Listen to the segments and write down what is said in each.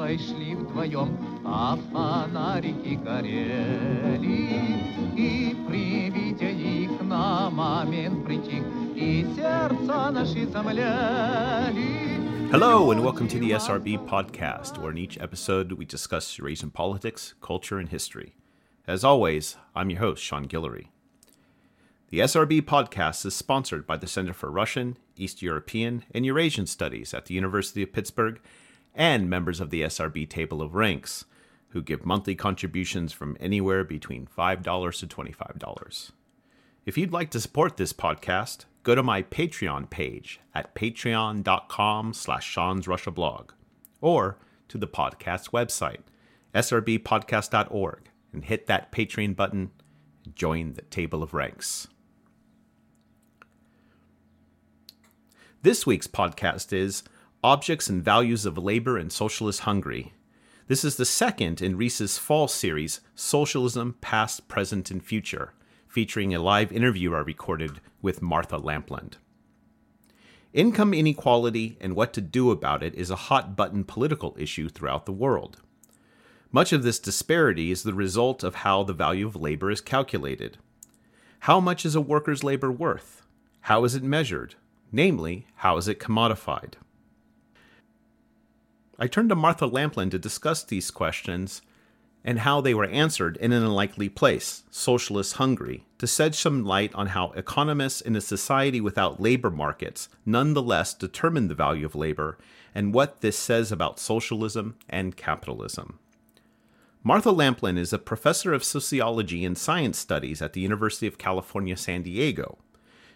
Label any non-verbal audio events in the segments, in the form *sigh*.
Варшавой шли вдвоем, а фонарики горели. И при виде их на момент притих, и сердца наши замляли. Hello, and welcome to the SRB podcast, where in each episode we discuss Eurasian politics, culture, and history. As always, I'm your host, Sean Guillory. The SRB podcast is sponsored by the Center for Russian, East European, and Eurasian Studies at the University of Pittsburgh and members of the SRB Table of Ranks, who give monthly contributions from anywhere between $5 to $25. If you'd like to support this podcast, go to my Patreon page at patreon.com slash Sean's Russia blog, or to the podcast website, srbpodcast.org, and hit that Patreon button and join the Table of Ranks. This week's podcast is Objects and Values of Labor in Socialist Hungary. This is the second in Reese's fall series, Socialism Past, Present, and Future, featuring a live interview I recorded with Martha Lampland. Income inequality and what to do about it is a hot button political issue throughout the world. Much of this disparity is the result of how the value of labor is calculated. How much is a worker's labor worth? How is it measured? Namely, how is it commodified? I turned to Martha Lampland to discuss these questions and how they were answered in an unlikely place, socialist Hungary, to shed some light on how economists in a society without labor markets nonetheless determine the value of labor and what this says about socialism and capitalism. Martha Lampland is a professor of sociology and science studies at the University of California, San Diego.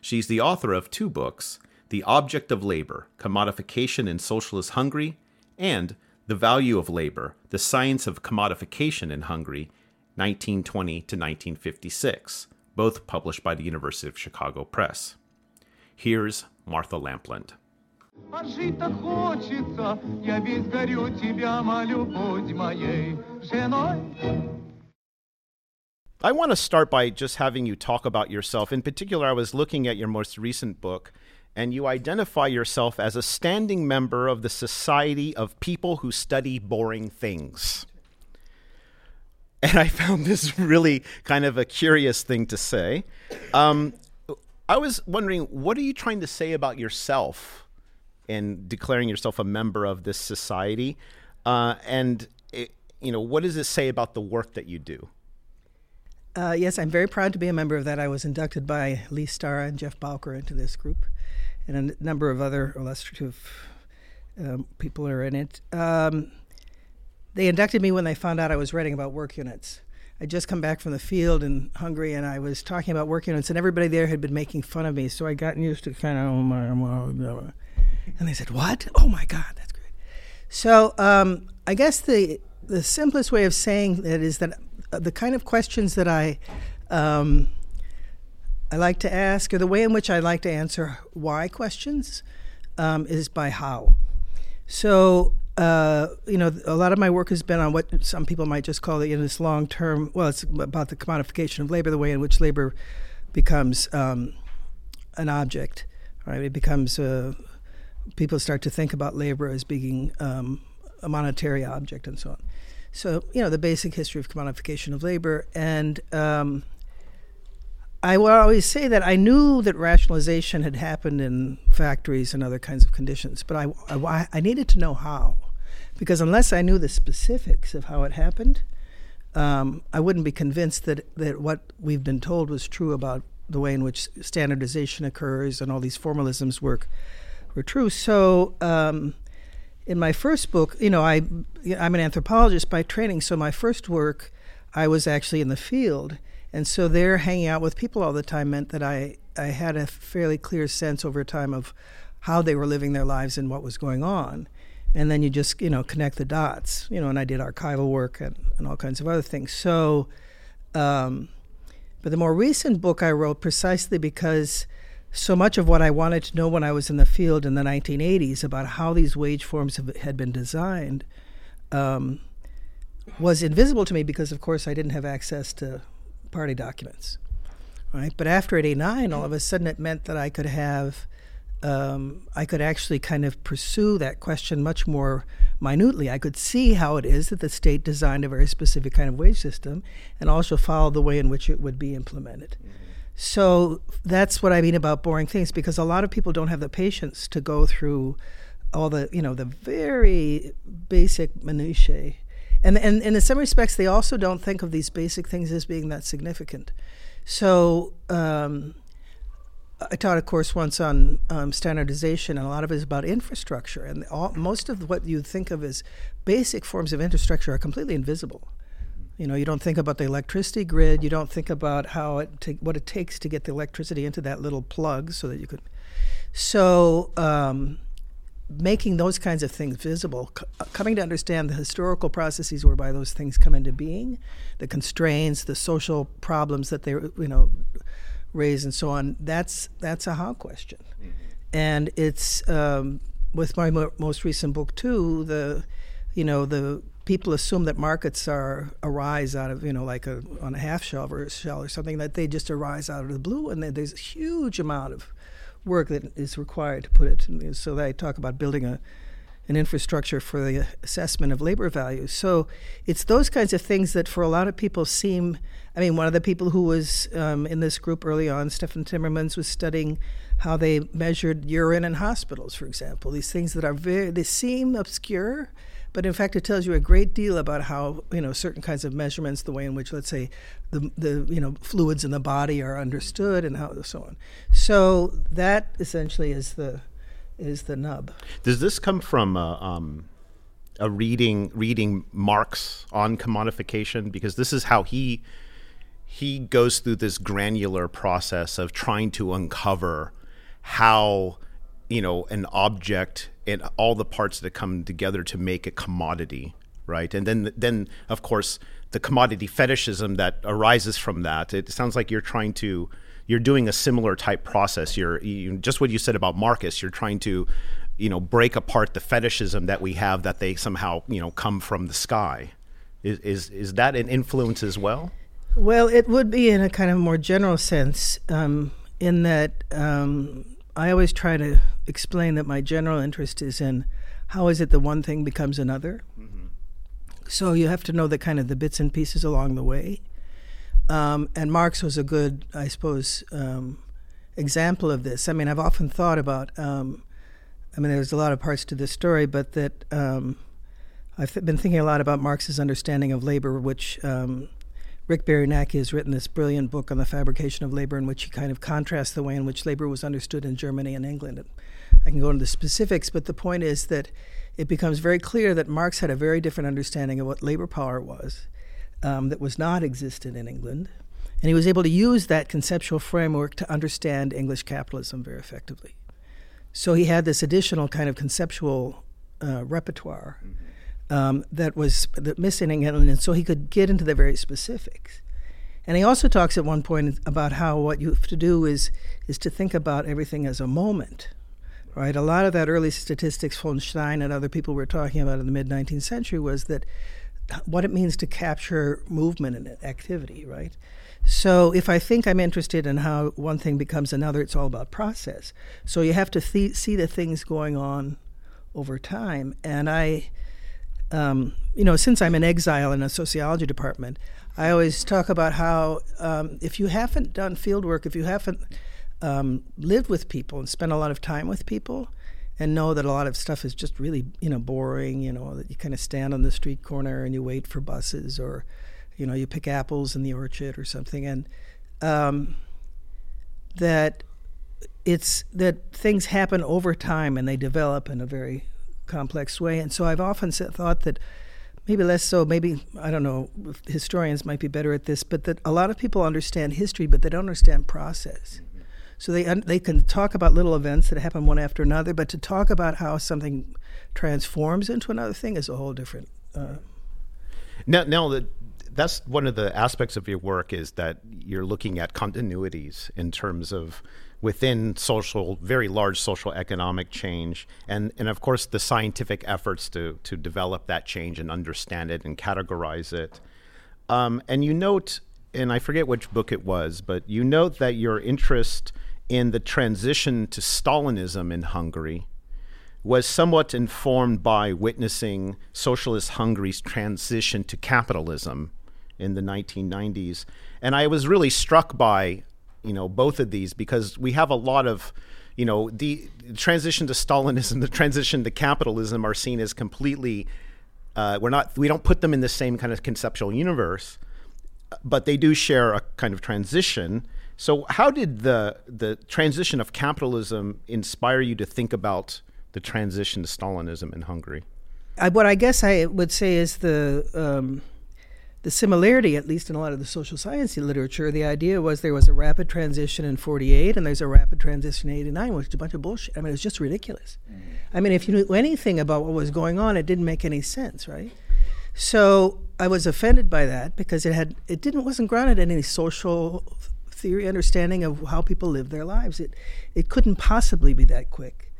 She's the author of two books The Object of Labor Commodification in Socialist Hungary, and The Value of Labor The Science of Commodification in Hungary, 1920 to 1956, both published by the University of Chicago Press. Here's Martha Lampland. А жить так хочется, я весь горю тебя, молю, будь моей женой. I want to start by just having you talk about yourself. In particular, I was looking at your most recent book, and you identify yourself as a standing member of the Society of People Who Study Boring Things. And I found this *laughs* really kind of a curious thing to say. Um, I was wondering, what are you trying to say about yourself in declaring yourself a member of this society? Uh, and, it, you know, what does it say about the work that you do? Uh, yes, I'm very proud to be a member of that. I was inducted by Lee Stara and Jeff Bowker into this group, and a number of other illustrative um, people are in it. Um, they inducted me when they found out I was writing about work units. I'd just come back from the field in Hungary, and I was talking about work units, and everybody there had been making fun of me, so I got used to kind of, oh my, oh my, and they said, "What? Oh my God, that's great." So um, I guess the the simplest way of saying that is that uh, the kind of questions that I um, I like to ask, or the way in which I like to answer why questions, um, is by how. So uh, you know, a lot of my work has been on what some people might just call the, you know, this long term. Well, it's about the commodification of labor, the way in which labor becomes um, an object. Right, it becomes. Uh, people start to think about labor as being um, a monetary object and so on. So, you know, the basic history of commodification of labor. And um, I will always say that I knew that rationalization had happened in factories and other kinds of conditions, but I, I, I needed to know how. Because unless I knew the specifics of how it happened, um, I wouldn't be convinced that, that what we've been told was true about the way in which standardization occurs and all these formalisms work were true. So, um, in my first book, you know, I I'm an anthropologist by training, so my first work, I was actually in the field, and so there, hanging out with people all the time meant that I I had a fairly clear sense over time of how they were living their lives and what was going on, and then you just you know connect the dots, you know, and I did archival work and, and all kinds of other things. So, um, but the more recent book I wrote precisely because so much of what I wanted to know when I was in the field in the 1980s about how these wage forms have, had been designed um, was invisible to me because, of course, I didn't have access to party documents. Right, but after '89, all of a sudden, it meant that I could have um, I could actually kind of pursue that question much more minutely. I could see how it is that the state designed a very specific kind of wage system and also follow the way in which it would be implemented. Mm-hmm. So that's what I mean about boring things because a lot of people don't have the patience to go through all the, you know, the very basic minutiae. And, and, in some respects, they also don't think of these basic things as being that significant. So, um, I taught a course once on um, standardization, and a lot of it is about infrastructure. And all, most of what you think of as basic forms of infrastructure are completely invisible. You know, you don't think about the electricity grid. You don't think about how it what it takes to get the electricity into that little plug, so that you could. So, um, making those kinds of things visible, c- coming to understand the historical processes whereby those things come into being, the constraints, the social problems that they, you know raise and so on, that's that's a how question. Mm-hmm. And it's um, with my mo- most recent book too. The you know the people assume that markets are arise out of you know like a on a half shell or a shell or something that they just arise out of the blue, and there's a huge amount of work that is required to put it. So I talk about building a an infrastructure for the assessment of labor values. So it's those kinds of things that for a lot of people seem. I mean, one of the people who was um, in this group early on, Stefan Timmermans, was studying how they measured urine in hospitals, for example. These things that are very, they seem obscure, but in fact, it tells you a great deal about how you know certain kinds of measurements, the way in which, let's say, the the you know fluids in the body are understood, and how so on. So that essentially is the is the nub. Does this come from a, um, a reading reading Marx on commodification? Because this is how he he goes through this granular process of trying to uncover how you know an object and all the parts that come together to make a commodity right and then then of course the commodity fetishism that arises from that it sounds like you're trying to you're doing a similar type process. You're you, just what you said about Marcus. You're trying to, you know, break apart the fetishism that we have that they somehow you know come from the sky. Is is is that an influence as well? Well, it would be in a kind of more general sense, um, in that um, I always try to explain that my general interest is in how is it that one thing becomes another. Mm-hmm. So you have to know the kind of the bits and pieces along the way. Um, and Marx was a good, I suppose, um, example of this. I mean, I've often thought about, um, I mean, there's a lot of parts to this story, but that um, I've been thinking a lot about Marx's understanding of labor, which um, Rick Biernacki has written this brilliant book on the fabrication of labor, in which he kind of contrasts the way in which labor was understood in Germany and England. And I can go into the specifics, but the point is that it becomes very clear that Marx had a very different understanding of what labor power was um, that was not existent in England. And he was able to use that conceptual framework to understand English capitalism very effectively. So he had this additional kind of conceptual uh, repertoire um, that was that missing and so he could get into the very specifics. And he also talks at one point about how what you have to do is is to think about everything as a moment, right? A lot of that early statistics von Stein and other people were talking about in the mid 19th century was that what it means to capture movement and activity, right? So if I think I'm interested in how one thing becomes another, it's all about process. So you have to th- see the things going on over time. And I, um, you know, since I'm in exile in a sociology department, I always talk about how um, if you haven't done field work, if you haven't um, lived with people and spent a lot of time with people, and know that a lot of stuff is just really you know boring you know that you kind of stand on the street corner and you wait for buses or you know you pick apples in the orchard or something and um, that it's that things happen over time and they develop in a very complex way and so i've often thought that maybe less so maybe i don't know historians might be better at this but that a lot of people understand history but they don't understand process so they they can talk about little events that happen one after another, but to talk about how something transforms into another thing is a whole different. Uh, now, now that that's one of the aspects of your work is that you're looking at continuities in terms of within social, very large social economic change, and and of course the scientific efforts to to develop that change and understand it and categorize it. Um, and you note, and I forget which book it was, but you note that your interest in the transition to Stalinism in Hungary was somewhat informed by witnessing socialist Hungary's transition to capitalism in the 1990s. And I was really struck by, you know, both of these because we have a lot of, you know, the transition to Stalinism, *laughs* the transition to capitalism are seen as completely uh, we're not we don't put them in the same kind of conceptual universe, but they do share a kind of transition. So how did the the transition of capitalism inspire you to think about the transition to Stalinism in Hungary? I, what I guess I would say is the um, the similarity, at least in a lot of the social science literature, the idea was there was a rapid transition in 48 and there's a rapid transition in 89, which is a bunch of bullshit. I mean, it's just ridiculous. Mm-hmm. I mean, if you knew anything about what was going on, it didn't make any sense, right? So I was offended by that because it had it didn't wasn't grounded in any social theory understanding of how people live their lives. It it couldn't possibly be that quick.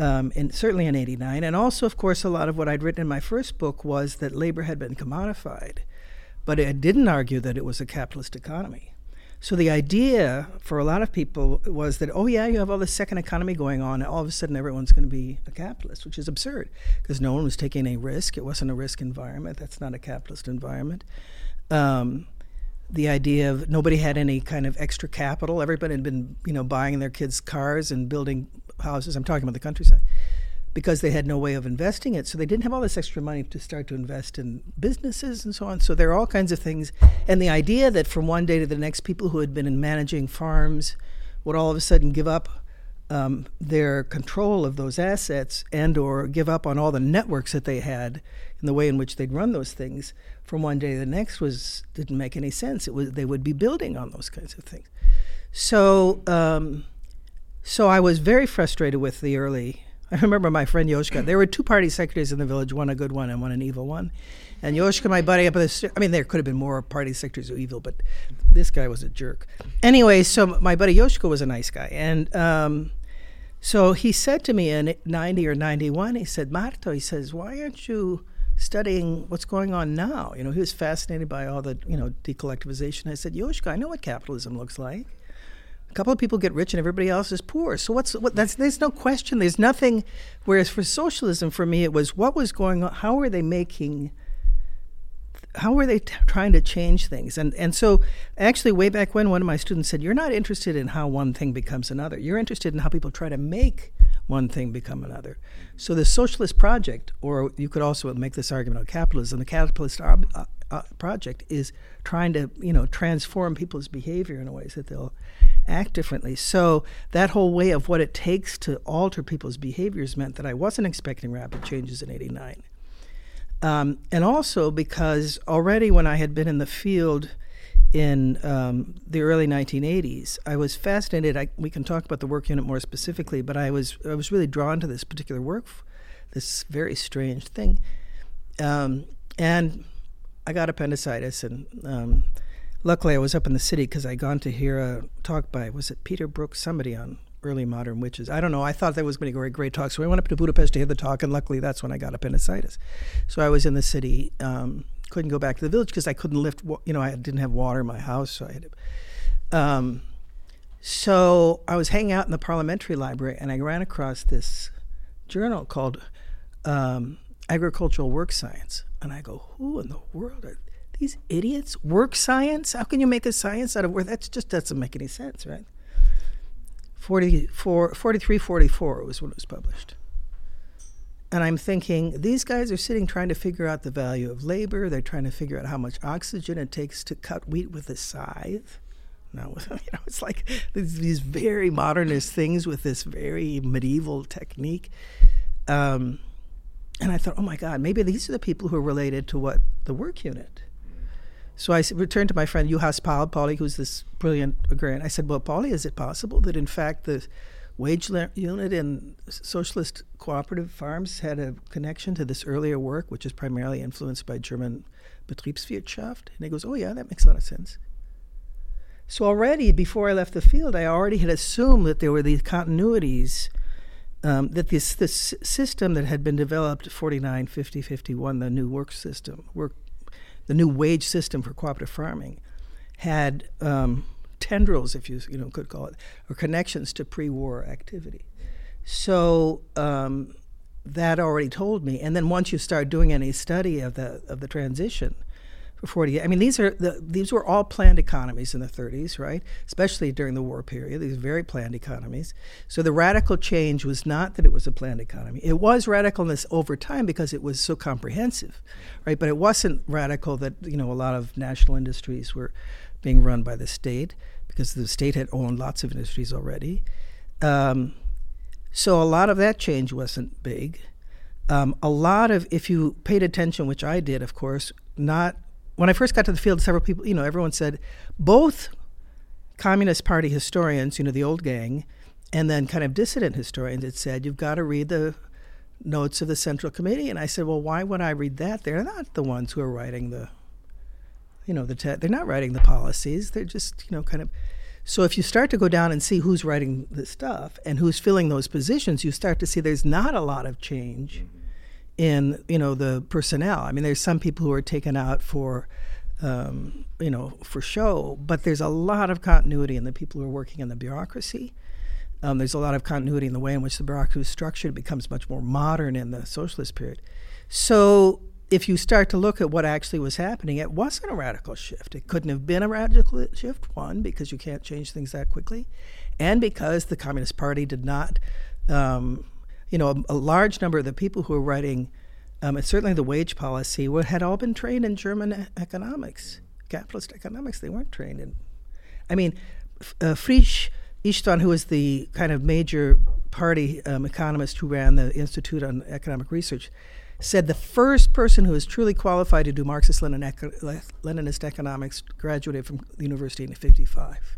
Um, and certainly in 89 and also of course a lot of what i'd written in my first book was that labor had been commodified but it didn't argue that it was a capitalist economy. So the idea for a lot of people was that, oh, yeah, you have all this second economy going on, and all of a sudden everyone's going to be a capitalist, which is absurd because no one was taking any risk. It wasn't a risk environment. That's not a capitalist environment. Um, the idea of nobody had any kind of extra capital. Everybody had been, you know, buying their kids' cars and building houses. I'm talking about the countryside because they had no way of investing it. So they didn't have all this extra money to start to invest in businesses and so on. So there are all kinds of things. And the idea that from one day to the next, people who had been in managing farms would all of a sudden give up um, their control of those assets and or give up on all the networks that they had and the way in which they'd run those things from one day to the next was didn't make any sense. It was they would be building on those kinds of things. So um, so I was very frustrated with the early I remember my friend Yoshka. There were two party secretaries in the village, one a good one and one an evil one. And Yoshka, my buddy up at the, I mean, there could have been more party secretaries who evil, but this guy was a jerk. Anyway, so my buddy Yoshka was a nice guy. And um, so he said to me in 90 or 91, he said, Marto, he says, why aren't you studying what's going on now? You know, he was fascinated by all the, you know, decollectivization. I said, Yoshka, I know what capitalism looks like. A couple of people get rich and everybody else is poor. So what's what? That's there's no question. There's nothing. Whereas for socialism, for me, it was what was going on. How are they making? How were they t- trying to change things? And and so actually, way back when, one of my students said, "You're not interested in how one thing becomes another. You're interested in how people try to make one thing become another." So the socialist project, or you could also make this argument on capitalism, the capitalist ob- uh, uh, project is trying to you know transform people's behavior in a ways that they'll act differently. So that whole way of what it takes to alter people's behaviors meant that I wasn't expecting rapid changes in '89. Um, and also because already when I had been in the field in um, the early 1980s, I was fascinated. I, we can talk about the work unit more specifically, but I was I was really drawn to this particular work, this very strange thing, um, and I got appendicitis, and um, luckily I was up in the city because I'd gone to hear a talk by was it Peter Brooks, somebody on early modern witches. I don't know. I thought that was going to be a great, great talk, so I went up to Budapest to hear the talk, and luckily that's when I got appendicitis. So I was in the city, um, couldn't go back to the village because I couldn't lift. You know, I didn't have water in my house, so I had. To, um, so I was hanging out in the parliamentary library, and I ran across this journal called um, Agricultural Work Science and I go, who in the world are these idiots? Work science? How can you make a science out of work? That just doesn't make any sense, right? 44, 43, 44 was when it was published. And I'm thinking, these guys are sitting trying to figure out the value of labor. They're trying to figure out how much oxygen it takes to cut wheat with a scythe. Now, *laughs* you know, it's like these, these very modernist things with this very medieval technique. Um, and I thought, oh my God, maybe these are the people who are related to what the work unit. So I returned to my friend Juhász Paul, Pauly, who's this brilliant agrarian. I said, well, Pauly, is it possible that in fact the wage unit in socialist cooperative farms had a connection to this earlier work, which is primarily influenced by German Betriebswirtschaft? And he goes, oh yeah, that makes a lot of sense. So already before I left the field, I already had assumed that there were these continuities – um, that this this system that had been developed 49, 50, 51, the new work system, work, the new wage system for cooperative farming, had um, tendrils, if you you know could call it, or connections to pre-war activity. So um, that already told me. And then once you start doing any study of the of the transition for 40 I mean these are the these were all planned economies in the 30s, right? Especially during the war period. These very planned economies. So the radical change was not that it was a planned economy. It was radicalness over time because it was so comprehensive, right? But it wasn't radical that, you know, a lot of national industries were being run by the state because the state had owned lots of industries already. Um, so a lot of that change wasn't big. Um, a lot of, if you paid attention, which I did, of course, not when I first got to the field, several people, you know, everyone said both Communist Party historians, you know, the old gang, and then kind of dissident historians had said, you've got to read the notes of the Central Committee. And I said, well, why would I read that? They're not the ones who are writing the, you know, the te- they're not writing the policies. They're just, you know, kind of so if you start to go down and see who's writing the stuff and who's filling those positions, you start to see there's not a lot of change mm-hmm. In you know the personnel. I mean, there's some people who are taken out for um, you know for show, but there's a lot of continuity in the people who are working in the bureaucracy. Um, there's a lot of continuity in the way in which the bureaucracy is structured. It becomes much more modern in the socialist period. So if you start to look at what actually was happening, it wasn't a radical shift. It couldn't have been a radical shift, one, because you can't change things that quickly, and because the Communist Party did not, um, you know, a, a, large number of the people who were writing, um, and certainly the wage policy, had all been trained in German economics, capitalist economics. They weren't trained in, I mean, uh, Friss Istvan, who was the kind of major party um, economist who ran the Institute on Economic Research, said the first person who was truly qualified to do Marxist Leninist economics graduated from the university in 55.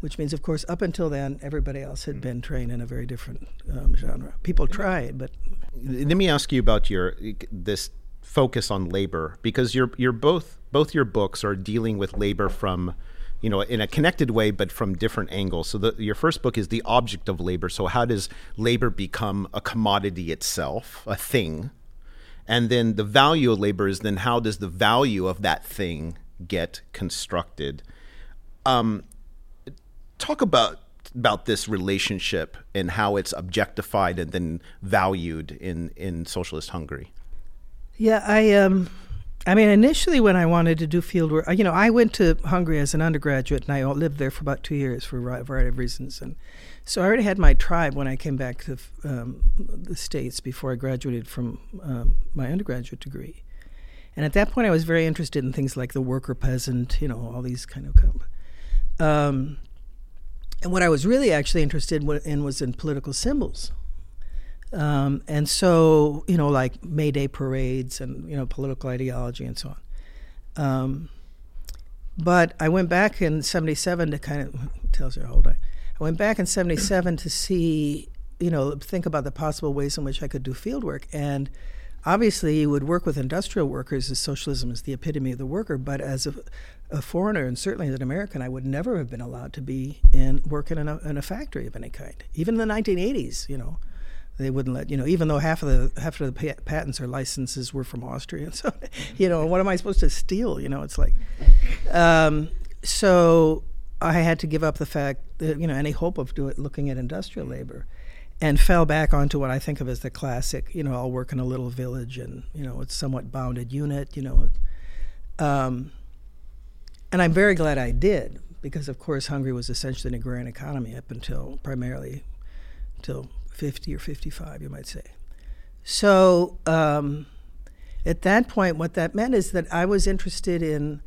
Which means, of course, up until then, everybody else had been trained in a very different um, genre. People tried, but let me ask you about your this focus on labor because you're you're both both your books are dealing with labor from you know in a connected way but from different angles. So the, your first book is the object of labor. So how does labor become a commodity itself a thing? And then the value of labor is then how does the value of that thing get constructed? Um, talk about about this relationship and how it's objectified and then valued in in socialist hungary yeah i um I mean, initially, when I wanted to do field work, you know, I went to Hungary as an undergraduate, and I lived there for about two years for a variety of reasons. And so I already had my tribe when I came back to um, the States before I graduated from um, my undergraduate degree. And at that point, I was very interested in things like the worker peasant, you know, all these kind of. Um, and what I was really actually interested in was in political symbols. Um, and so, you know, like May Day parades and, you know, political ideology and so on. Um, but I went back in 77 to kind of, *laughs* tells you how old I I went back in 77 to see, you know, think about the possible ways in which I could do field work. And obviously, you would work with industrial workers as socialism is the epitome of the worker. But as a, a foreigner, and certainly as an American, I would never have been allowed to be in working in a, in a factory of any kind. Even in the 1980s, you know they wouldn't let you know even though half of the half of the patents or licenses were from Austria *laughs* so you know what am I supposed to steal you know it's like um, so I had to give up the fact that, you know, any hope of do it, looking at industrial labor and fell back onto what I think of as the classic, you know, I'll work in a little village and, you know, it's somewhat bounded unit, you know. Um, and I'm very glad I did because, of course, Hungary was essentially an agrarian economy up until primarily until 50 or 55, you might say. So um, at that point, what that meant is that I was interested in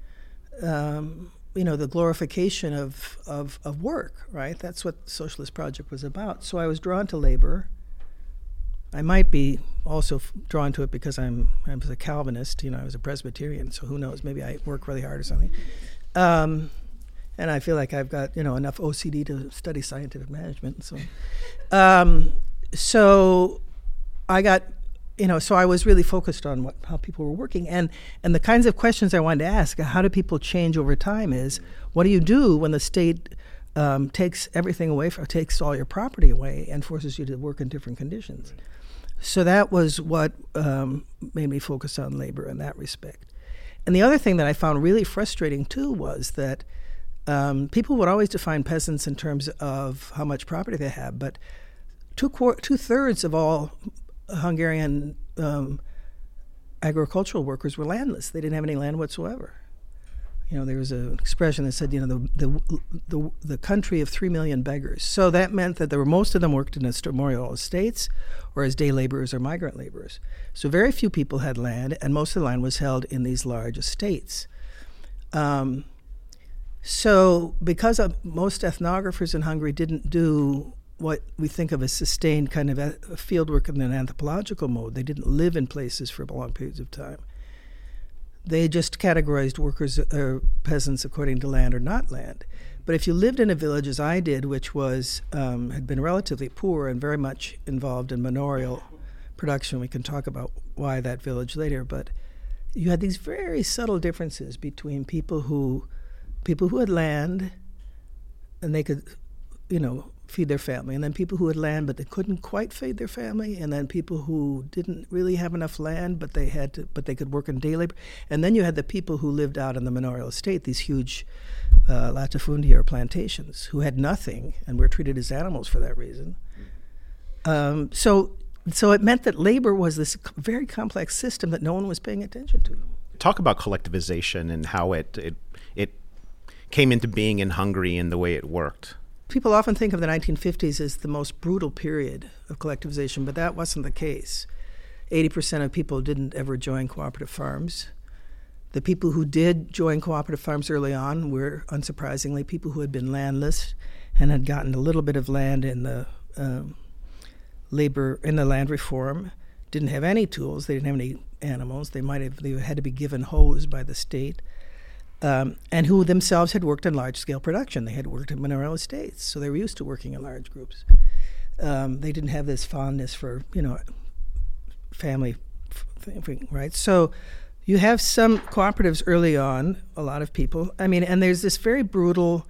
um, you know the glorification of, of, of work, right? That's what the Socialist Project was about. So I was drawn to labor. I might be also drawn to it because I'm I was a Calvinist. You know, I was a Presbyterian. So who knows? Maybe I work really hard or something. Um, and I feel like I've got you know enough OCD to study scientific management. So, um, so I got you know, so I was really focused on what, how people were working, and and the kinds of questions I wanted to ask: How do people change over time? Is what do you do when the state um, takes everything away, from, takes all your property away, and forces you to work in different conditions? So that was what um, made me focus on labor in that respect. And the other thing that I found really frustrating too was that Um, people would always define peasants in terms of how much property they have, but two two thirds of all Hungarian um, agricultural workers were landless. They didn't have any land whatsoever. You know, there was an expression that said, you know, the the the, the country of three million beggars. So that meant that there were most of them worked in estamarial estates, or as day laborers or migrant laborers. So very few people had land, and most of the land was held in these large estates. Um, so, because most ethnographers in Hungary didn't do what we think of as sustained kind of field work in an anthropological mode, they didn't live in places for long periods of time. They just categorized workers or uh, peasants according to land or not land. But if you lived in a village, as I did, which was um, had been relatively poor and very much involved in manorial production, we can talk about why that village later. But you had these very subtle differences between people who people who had land and they could, you know, feed their family, and then people who had land but they couldn't quite feed their family, and then people who didn't really have enough land but they had to, but they could work in day labor, and then you had the people who lived out in the manorial estate, these huge uh, latifundia or plantations, who had nothing and were treated as animals for that reason. Um, so, so it meant that labor was this very complex system that no one was paying attention to. Talk about collectivization and how it it it came into being in Hungary and the way it worked. People often think of the 1950s as the most brutal period of collectivization, but that wasn't the case. 80% of people didn't ever join cooperative farms. The people who did join cooperative farms early on were, unsurprisingly, people who had been landless and had gotten a little bit of land in the um, labor in the land reform. Didn't have any tools. They didn't have any animals. They might have. They had to be given hoes by the state um, and who themselves had worked in large scale production. They had worked in manorial estates, so they were used to working in large groups. Um, they didn't have this fondness for, you know, family right? So you have some cooperatives early on, a lot of people. I mean, and there's this very brutal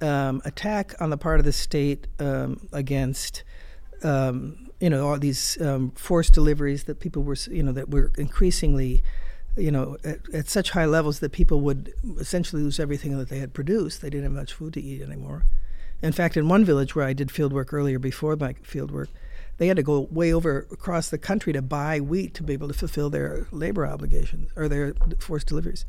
um, attack on the part of the state um, against. Um, you know all these um, forced deliveries that people were, you know, that were increasingly you know, at, at, such high levels that people would essentially lose everything that they had produced. They didn't have much food to eat anymore. In fact, in one village where I did field work earlier before my field work, they had to go way over across the country to buy wheat to be able to fulfill their labor obligations or their forced deliveries.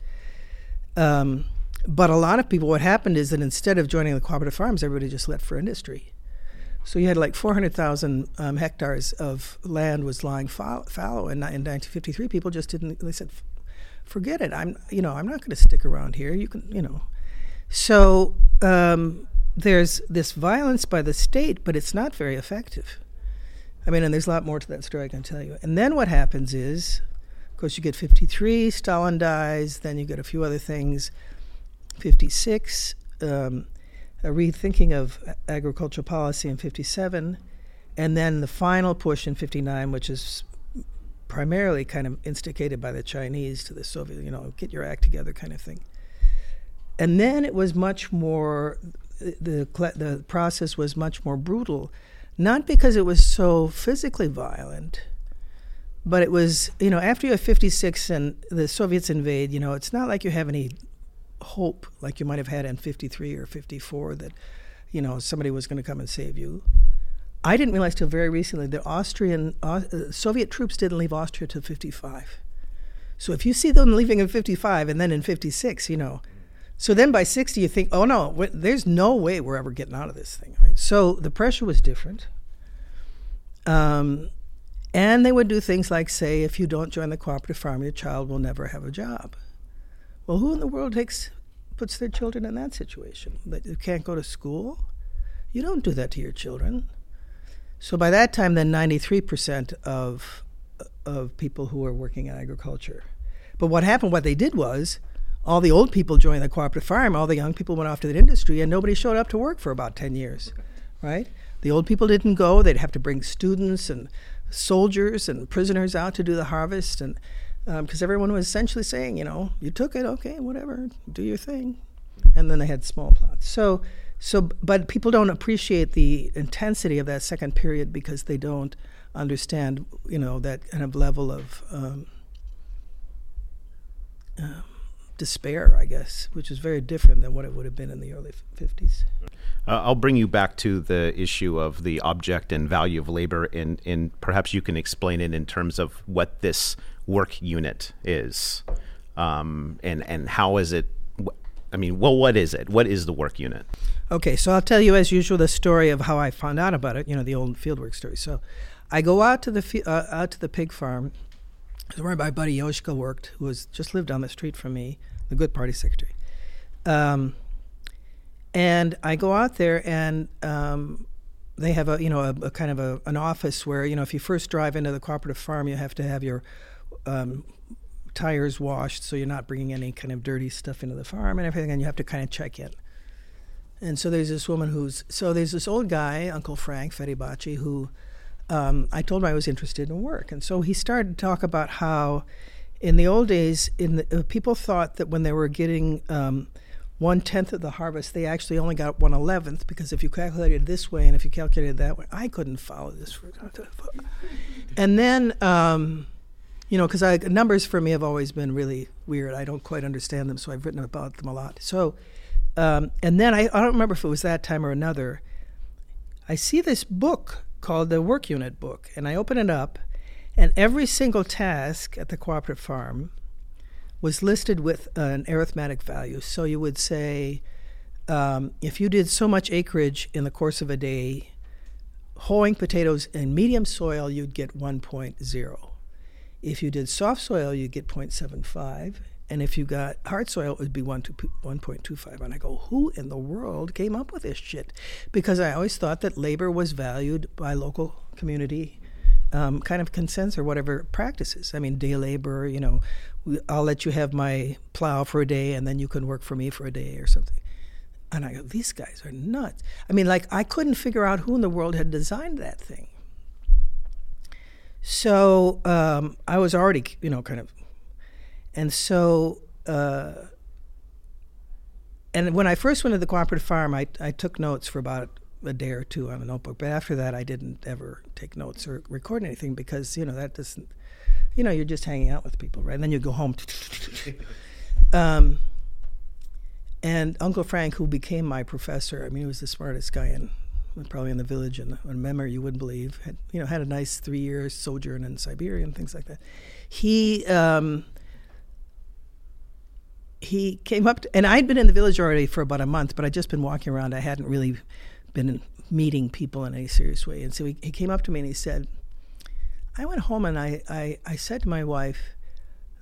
Um, but a lot of people, what happened is that instead of joining the cooperative farms, everybody just left for industry. So you had like 400,000 um, hectares of land was lying fallow, fallow, and in 1953, people just didn't. They said, forget it. I'm, you know, I'm not going to stick around here. You can, you know. So um, there's this violence by the state, but it's not very effective. I mean, and there's a lot more to that story I can tell you. And then what happens is, of course, you get 53, Stalin dies, then you get a few other things. 56, um, a rethinking of agricultural policy in 57, and then the final push in 59, which is primarily kind of instigated by the Chinese to the Soviet, you know, get your act together kind of thing. And then it was much more, the, the process was much more brutal, not because it was so physically violent, but it was, you know, after you have 56 and the Soviets invade, you know, it's not like you have any hope like you might have had in 53 or 54 that, you know, somebody was going to come and save you. I didn't realize till very recently that Austrian uh, Soviet troops didn't leave Austria till 55. So if you see them leaving in 55 and then in 56, you know, so then by 60 you think, oh no, there's no way we're ever getting out of this thing, right? So the pressure was different. Um, and they would do things like say, if you don't join the cooperative farm, your child will never have a job. Well, who in the world takes puts their children in that situation? That you can't go to school? You don't do that to your children. So by that time, then 93% of of people who were working in agriculture. But what happened, what they did was, all the old people joined the cooperative farm, all the young people went off to the industry, and nobody showed up to work for about 10 years, right? The old people didn't go. They'd have to bring students and soldiers and prisoners out to do the harvest, and because um, everyone was essentially saying, you know, you took it, okay, whatever, do your thing. And then they had small plots. So so, but people don't appreciate the intensity of that second period because they don't understand, you know, that kind of level of um, uh, despair, I guess, which is very different than what it would have been in the early 50s. Uh, I'll bring you back to the issue of the object and value of labor, and, perhaps you can explain it in terms of what this work unit is, um, and and how is it? I mean, well, what is it? What is the work unit? Okay, so I'll tell you as usual the story of how I found out about it. You know, the old fieldwork story. So, I go out to the uh, out to the pig farm, where my buddy Yoshka worked, who was just lived down the street from me, the good party secretary. Um, and I go out there and um, they have a you know a, a, kind of a, an office where you know if you first drive into the cooperative farm you have to have your um, tires washed so you're not bringing any kind of dirty stuff into the farm and everything and you have to kind of check in. And so there's this woman who's so there's this old guy Uncle Frank Feri bácsi who um, I told him I was interested in work and so he started to talk about how in the old days in the, uh, people thought that when they were getting um, one tenth of the harvest, they actually only got one eleventh because if you calculated this way and if you calculated that way, I couldn't follow this. For, and then, um, you know, because numbers for me have always been really weird. I don't quite understand them, so I've written about them a lot. So, um, and then I, I don't remember if it was that time or another. I see this book called the Work Unit Book, and I open it up, and every single task at the cooperative farm was listed with an arithmetic value. So you would say, um, if you did so much acreage in the course of a day, hoeing potatoes in medium soil, you'd get 1.0. If you did soft soil, you'd get 0.75. And if you got hard soil, it would be 1 to 1.25. And I go, who in the world came up with this shit? Because I always thought that labor was valued by local community um, kind of consents or whatever practices. I mean, day labor, you know, I'll let you have my plow for a day and then you can work for me for a day or something. And I go, these guys are nuts. I mean, like, I couldn't figure out who in the world had designed that thing. So um, I was already, you know, kind of. And so, uh, and when I first went to the cooperative farm, I, I took notes for about a day or two on a notebook. But after that, I didn't ever take notes or record anything because you know that doesn't. You know, you're just hanging out with people, right? And then you go home. *laughs* um, and Uncle Frank, who became my professor, I mean, he was the smartest guy in probably in the village and a memory you wouldn't believe. Had you know had a nice three year sojourn in Siberia and things like that. He um, he came up to, and I'd been in the village already for about a month, but I'd just been walking around. I hadn't really been meeting people in any serious way. And so he, he came up to me and he said, I went home and I, I, I said to my wife,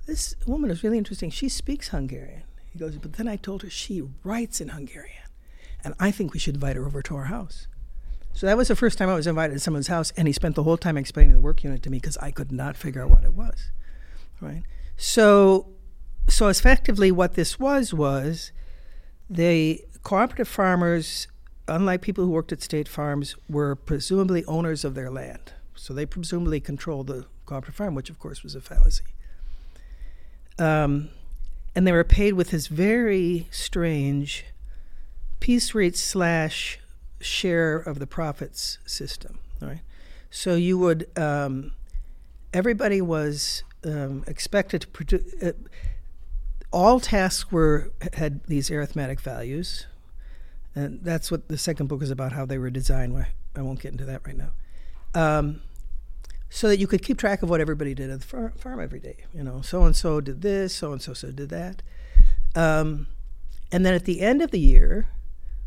this woman is really interesting. She speaks Hungarian. He goes, but then I told her she writes in Hungarian. And I think we should invite her over to our house. So that was the first time I was invited to someone's house, and he spent the whole time explaining the work unit to me because I could not figure out what it was. Right. So, so effectively, what this was was the cooperative farmers unlike people who worked at state farms, were presumably owners of their land. So they presumably controlled the cooperative farm, which of course was a fallacy. Um, and they were paid with this very strange piece rate slash share of the profits system. Right. So you would um, everybody was um, expected to produce. Uh, all tasks were had these arithmetic values and that's what the second book is about how they were designed. I won't get into that right now. Um, so that you could keep track of what everybody did at the far- farm every day. You know, so and so did this, so and so so did that. Um, and then at the end of the year,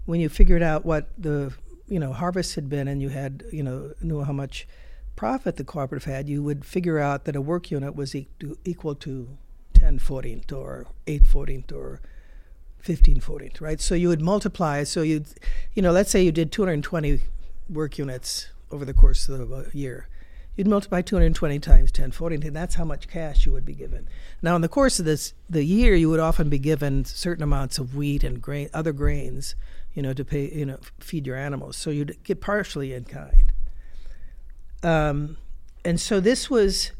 when you figured out what the you know harvest had been, and you had you know knew how much profit the cooperative had, you would figure out that a work unit was equal to 10 forint or 8 forint or 15 forint, right? So you would multiply. So you'd, you know, let's say you did 220 work units over the course of a year. You'd multiply 220 times 10 forint, and that's how much cash you would be given. Now, in the course of this, the year, you would often be given certain amounts of wheat and grain, other grains, you know, to pay, you know, feed your animals. So you'd get partially in kind. Um, and so this was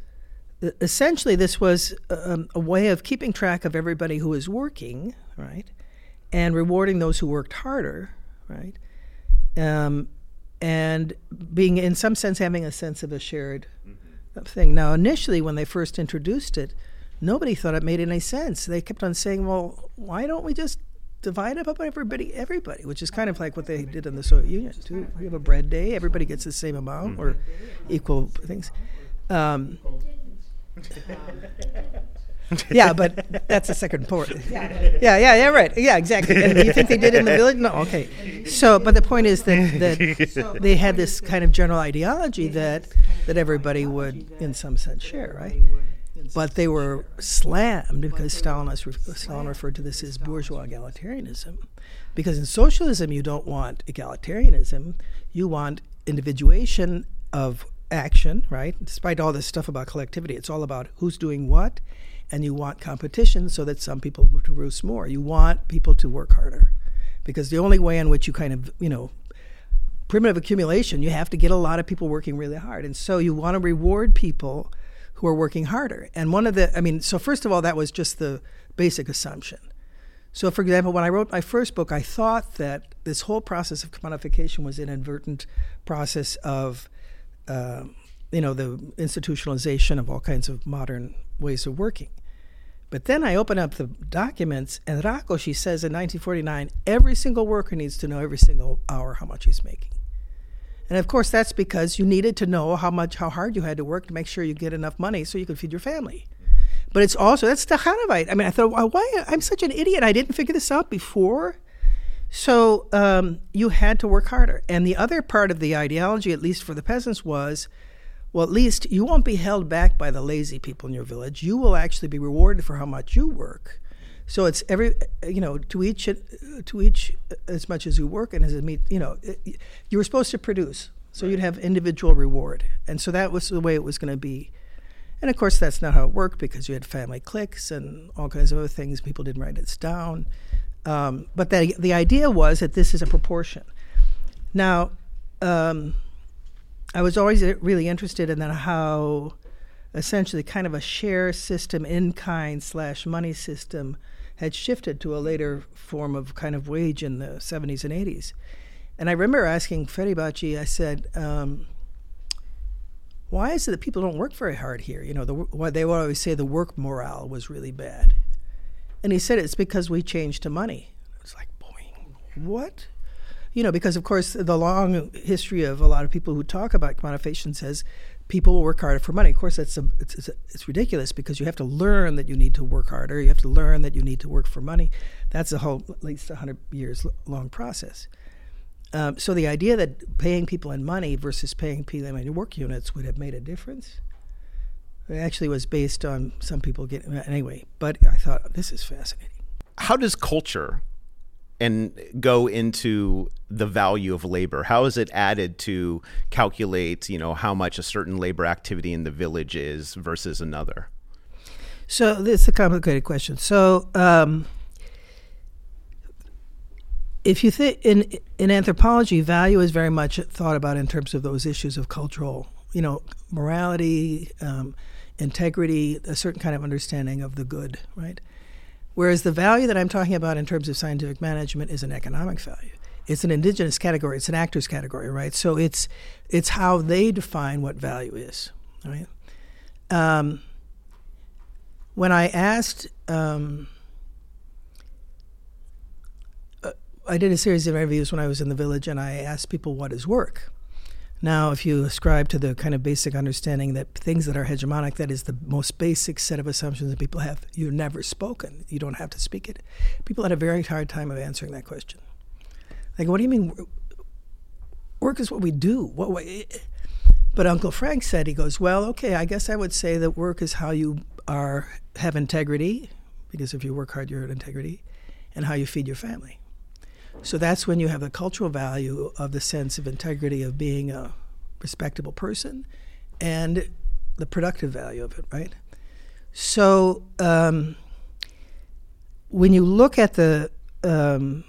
essentially this was um, a way of keeping track of everybody who was working, right? and rewarding those who worked harder, right? Um, and being, in some sense, having a sense of a shared mm-hmm. thing. Now, initially, when they first introduced it, nobody thought it made any sense. They kept on saying, "Well, why don't we just divide up everybody, everybody?" Which is kind of like what they did in the Soviet Union too. We have a bread day; everybody gets the same amount or equal things. Um, yeah, but that's the second part. *laughs* Yeah, yeah, yeah, right. Yeah, exactly. And do you think they did in the *laughs* village? No, okay. So, but the point is that, that they had this kind of general ideology that that everybody would, in some sense, share, right? But they were slammed because Stalin, Stalin referred to this as bourgeois egalitarianism. Because in socialism, you don't want egalitarianism, you want individuation of action, right? Despite all this stuff about collectivity, it's all about who's doing what and you want competition so that some people produce more. You want people to work harder because the only way in which you kind of, you know, primitive accumulation, you have to get a lot of people working really hard. And so you want to reward people who are working harder. And one of the, I mean, so first of all, that was just the basic assumption. So, for example, when I wrote my first book, I thought that this whole process of commodification was an inadvertent process of, uh, you know, the institutionalization of all kinds of modern ways of working. But then I open up the documents, and Rákosi says in 1949 every single worker needs to know every single hour how much he's making. And of course, that's because you needed to know how much, how hard you had to work to make sure you get enough money so you could feed your family. But it's also that's Stakhanovite. I mean, I thought, why, why? I'm such an idiot. I didn't figure this out before. So um, you had to work harder. And the other part of the ideology, at least for the peasants, was well, at least you won't be held back by the lazy people in your village. You will actually be rewarded for how much you work. So it's every, you know, to each to each as much as you work and as it meet, you know, you were supposed to produce, so you'd have individual reward, and so that was the way it was going to be. And of course, that's not how it worked because you had family cliques and all kinds of other things. People didn't write it down, um, but the the idea was that this is a proportion. Now. Um, I was always really interested in how essentially kind of a share system in kind slash money system had shifted to a later form of kind of wage in the 70s and 80s. And I remember asking Feri bácsi, I said, um, why is it that people don't work very hard here? You know, the, what they would always say the work morale was really bad. And he said it's because we changed to money. It's like, boing, what? you know, because of course the long history of a lot of people who talk about commodification says people will work harder for money. Of course, that's a, it's, it's, ridiculous because you have to learn that you need to work harder. You have to learn that you need to work for money. That's a whole at least hundred years long process. Um, so the idea that paying people in money versus paying people in work units would have made a difference. It actually was based on some people getting anyway. But I thought this is fascinating. How does culture and go into the value of labor? How is it added to calculate, you know, how much a certain labor activity in the village is versus another? So is a complicated question. So um, if you think in in anthropology, value is very much thought about in terms of those issues of cultural, you know, morality, um, integrity, a certain kind of understanding of the good, right? Whereas the value that I'm talking about in terms of scientific management is an economic value. It's an indigenous category. It's an actor's category, right? So it's it's how they define what value is, right? Um, when I asked, um, uh, I did a series of interviews when I was in the village, and I asked people what is work, now, if you ascribe to the kind of basic understanding that things that are hegemonic, that is the most basic set of assumptions that people have, you're never spoken. You don't have to speak it. People had a very hard time of answering that question. Like, what do you mean? Work is what we do. What? Eh, eh. But Uncle Frank said, he goes, well, okay, I guess I would say that work is how you are have integrity, because if you work hard, you're in integrity, and how you feed your family. So that's when you have the cultural value of the sense of integrity of being a respectable person and the productive value of it, right? So um, when you look at the um,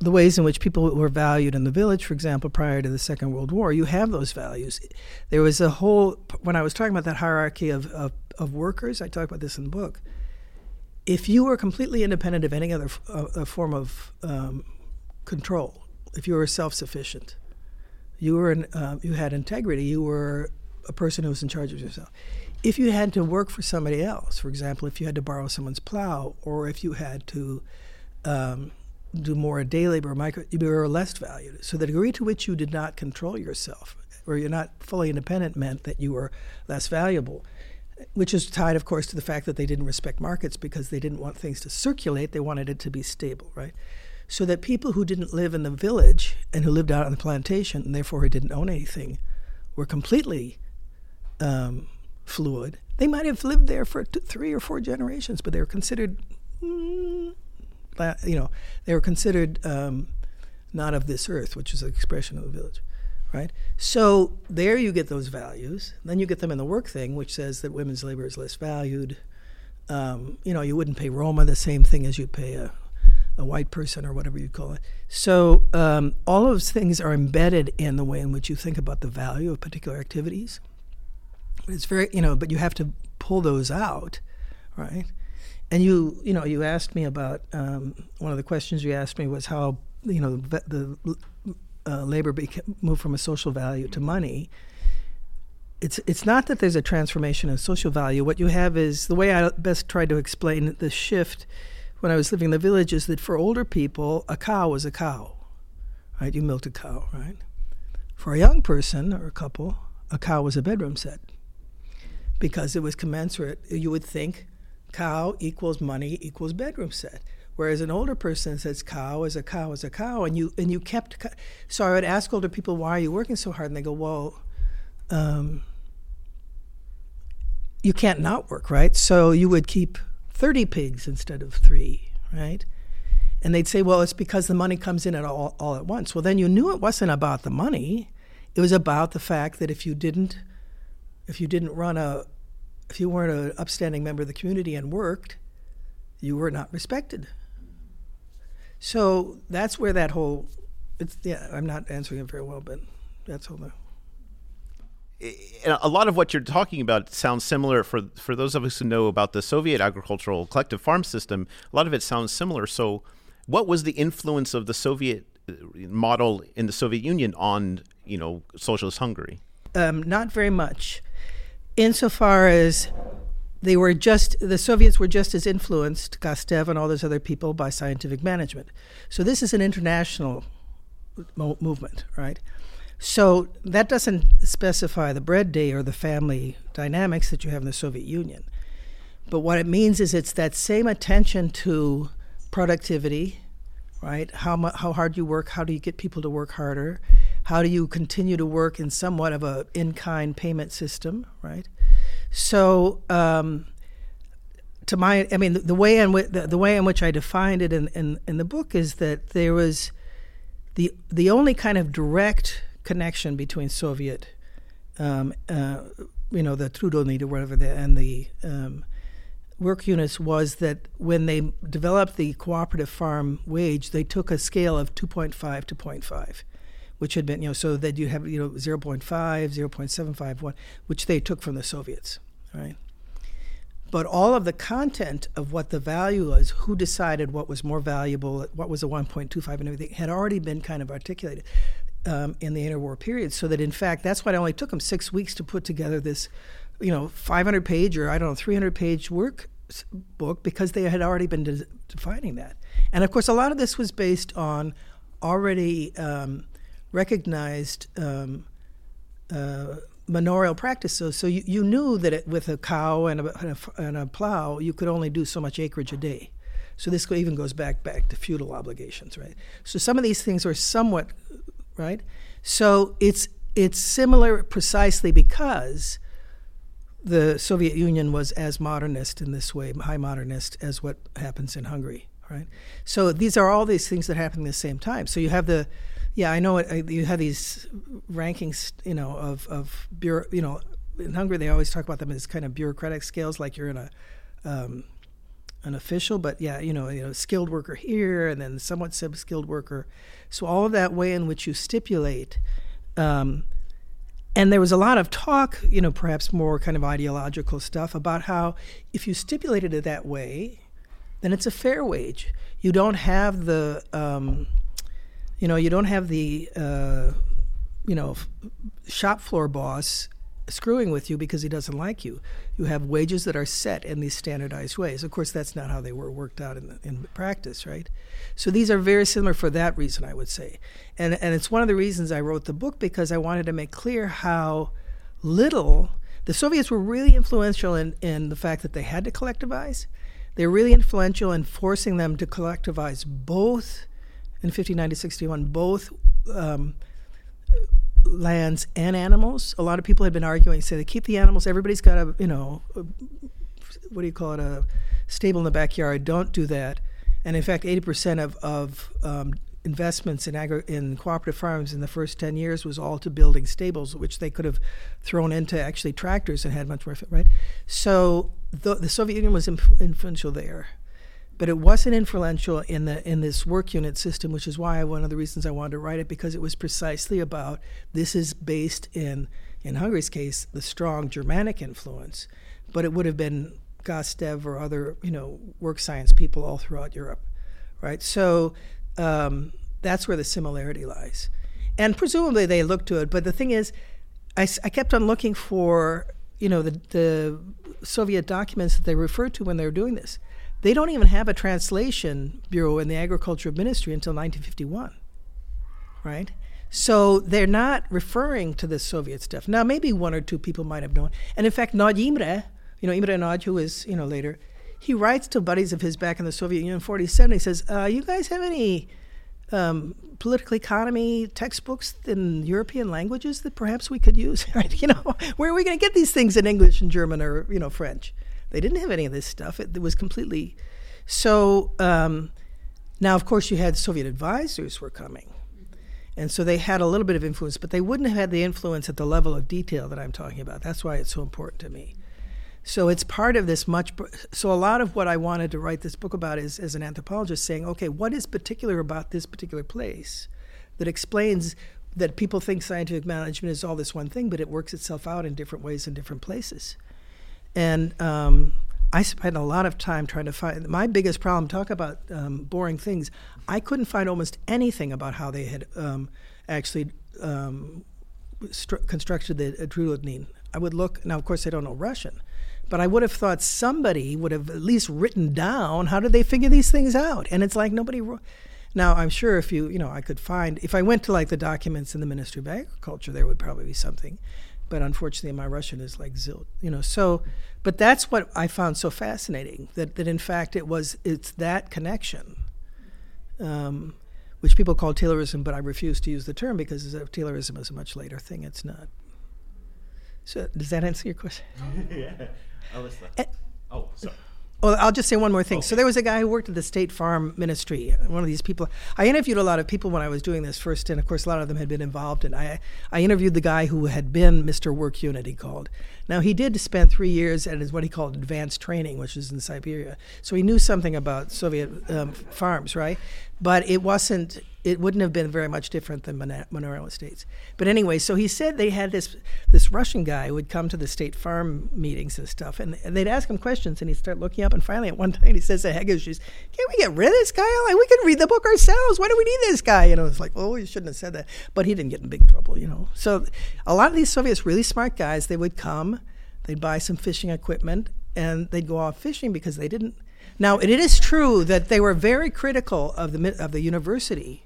the ways in which people were valued in the village, for example, prior to the Second World War, you have those values. There was a whole, when I was talking about that hierarchy of, of, of workers, I talk about this in the book if you were completely independent of any other uh, form of um, control, if you were self-sufficient, you were in, uh, you had integrity, you were a person who was in charge of yourself. If you had to work for somebody else, for example, if you had to borrow someone's plow, or if you had to um, do more day labor, micro, you were less valued. So the degree to which you did not control yourself, or you're not fully independent, meant that you were less valuable. Which is tied, of course, to the fact that they didn't respect markets because they didn't want things to circulate. They wanted it to be stable, right? So that people who didn't live in the village and who lived out on the plantation and therefore who didn't own anything were completely um, fluid. They might have lived there for two, three or four generations, but they were considered, mm, you know, they were considered um, not of this earth, which is an expression of the village, right? So there you get those values. Then you get them in the work thing, which says that women's labor is less valued. Um, you know, you wouldn't pay Roma the same thing as you'd pay a, a white person or whatever you call it. So um, all of those things are embedded in the way in which you think about the value of particular activities. But it's very, you know, but you have to pull those out, right? And you, you know, you asked me about um, one of the questions you asked me was how, you know, the, the uh, labor became, moved from a social value to money. It's it's not that there's a transformation of social value. What you have is the way I best tried to explain the shift when I was living in the village is that for older people, a cow was a cow, right? You milked a cow, right? For a young person or a couple, a cow was a bedroom set because it was commensurate. You would think cow equals money equals bedroom set. Whereas an older person says cow is a cow is a cow, and you and you kept. So I would ask older people, "Why are you working so hard?" And they go, "Well, um, you can't not work, right? So you would keep thirty pigs instead of three, right?" And they'd say, "Well, it's because the money comes in at all, all at once." Well, then you knew it wasn't about the money; it was about the fact that if you didn't if you didn't run a, if you weren't an upstanding member of the community and worked, you were not respected. So that's where that whole, it's, yeah, I'm not answering it very well, but that's all the. A lot of what you're talking about sounds similar for for those of us who know about the Soviet agricultural collective farm system. A lot of it sounds similar. So, what was the influence of the Soviet uh, model in the Soviet Union on you know socialist Hungary? Um, not very much insofar as they were just the Soviets were just as influenced, Gastev and all those other people, by scientific management. So this is an international mo- movement, right? So that doesn't specify the bread day or the family dynamics that you have in the Soviet Union. But what it means is it's that same attention to productivity, right? How mu- how hard you work, how do you get people to work harder? How do you continue to work in somewhat of a in-kind payment system, right? So, um, to my, I mean, the, the way in which the, the, way in which I defined it in, in, in the book is that there was the the only kind of direct connection between Soviet, um, uh, you know, the Trudovny or whatever, the, and the um, work units was that when they developed the cooperative farm wage, they took a scale of 2.5 to 0.5 which had been, you know, so that you have, you know, 0.5, 0.75, 1, which they took from the Soviets, right? But all of the content of what the value was, who decided what was more valuable, what was a 1.25 and everything, had already been kind of articulated um, in the interwar period. So that in fact, that's why it only took them six weeks to put together this, you know, 500 page or I don't know, 300 page work book because they had already been de- defining that. And of course, a lot of this was based on already um, recognized um, uh, manorial practices. So you, you knew that it, with a cow and a, and a, and a plow, you could only do so much acreage a day. So this even goes back back to feudal obligations, right? So some of these things are somewhat right. So it's it's similar precisely because the Soviet Union was as modernist in this way, high modernist, as what happens in Hungary, right? So these are all these things that happen at the same time. So you have the yeah, I know it, you have these rankings, you know, of of bureau, you know, in Hungary they always talk about them as kind of bureaucratic scales, like you're in a um, an official, but yeah, you know, you know, skilled worker here, and then somewhat sub-skilled worker. So all of that way in which you stipulate, um, and there was a lot of talk, you know, perhaps more kind of ideological stuff about how if you stipulated it that way, then it's a fair wage. You don't have the um, you know, you don't have the, uh, you know, shop floor boss screwing with you because he doesn't like you. You have wages that are set in these standardized ways. Of course, that's not how they were worked out in, the, in practice, right? So these are very similar for that reason, I would say. And, and it's one of the reasons I wrote the book because I wanted to make clear how little the Soviets were really influential in, in the fact that they had to collectivize. They were really influential in forcing them to collectivize both in 59 to 61, both um, lands and animals. A lot of people had been arguing, say they keep the animals. Everybody's got a, you know, a, what do you call it, a stable in the backyard. Don't do that. And in fact, 80% of, of um, investments in agri- in cooperative farms in the first 10 years was all to building stables, which they could have thrown into actually tractors and had much more, right? So the, the Soviet Union was influential there but it wasn't influential in the in this work unit system, which is why one of the reasons I wanted to write it because it was precisely about this is based in in Hungary's case the strong Germanic influence, but it would have been Gastev or other you know work science people all throughout Europe, right? So um, that's where the similarity lies, and presumably they looked to it. But the thing is, I, I kept on looking for you know the the Soviet documents that they referred to when they were doing this they don't even have a translation bureau in the Agriculture Ministry until 1951, right? So they're not referring to the Soviet stuff. Now, maybe one or two people might have known. And in fact, Nagy Imre, you know, Imre Nagy, who is, you know, later, he writes to buddies of his back in the Soviet Union in 47. He says, uh, you guys have any um, political economy textbooks in European languages that perhaps we could use? *laughs* You know, *laughs* where are we going to get these things in English and German or, you know, French? They didn't have any of this stuff. It, it was completely so. Um, now, of course, you had Soviet advisors were coming, and so they had a little bit of influence, but they wouldn't have had the influence at the level of detail that I'm talking about. That's why it's so important to me. So it's part of this much. So a lot of what I wanted to write this book about is, as an anthropologist, saying, okay, what is particular about this particular place that explains that people think scientific management is all this one thing, but it works itself out in different ways in different places. And um, I spent a lot of time trying to find my biggest problem. Talk about um, boring things. I couldn't find almost anything about how they had um, actually um, stru- constructed the uh, I would look now. Of course, I don't know Russian, but I would have thought somebody would have at least written down how did they figure these things out. And it's like nobody. Wrote. Now I'm sure if you you know I could find if I went to like the documents in the Ministry of Agriculture, there would probably be something but unfortunately my Russian is like zil, you know. So, but that's what I found so fascinating that that in fact it was it's that connection, um, which people call Taylorism, but I refuse to use the term because Taylorism is a much later thing. It's not. So does that answer your question? *laughs* yeah, uh, oh, sorry. Well, I'll just say one more thing. Okay. So there was a guy who worked at the State Farm Ministry. One of these people. I interviewed a lot of people when I was doing this first, and of course, a lot of them had been involved. And I, I interviewed the guy who had been Mr. Work Unit. He called. Now he did spend three years at what he called advanced training, which was in Siberia. So he knew something about Soviet um, farms, right? But it wasn't it wouldn't have been very much different than manorial estates. But anyway, so he said they had this this Russian guy who would come to the state farm meetings and stuff, and, and they'd ask him questions, and he'd start looking up, and finally at one *laughs* time he says to Hegesh, "Can't we get rid of this guy? Like we can read the book ourselves. Why do we need this guy?" You know, it's like, well, you shouldn't have said that, but he didn't get in big trouble, you know. So a lot of these Soviets, really smart guys, they would come, they'd buy some fishing equipment, and they'd go off fishing because they didn't. Now it is true that they were very critical of the of the university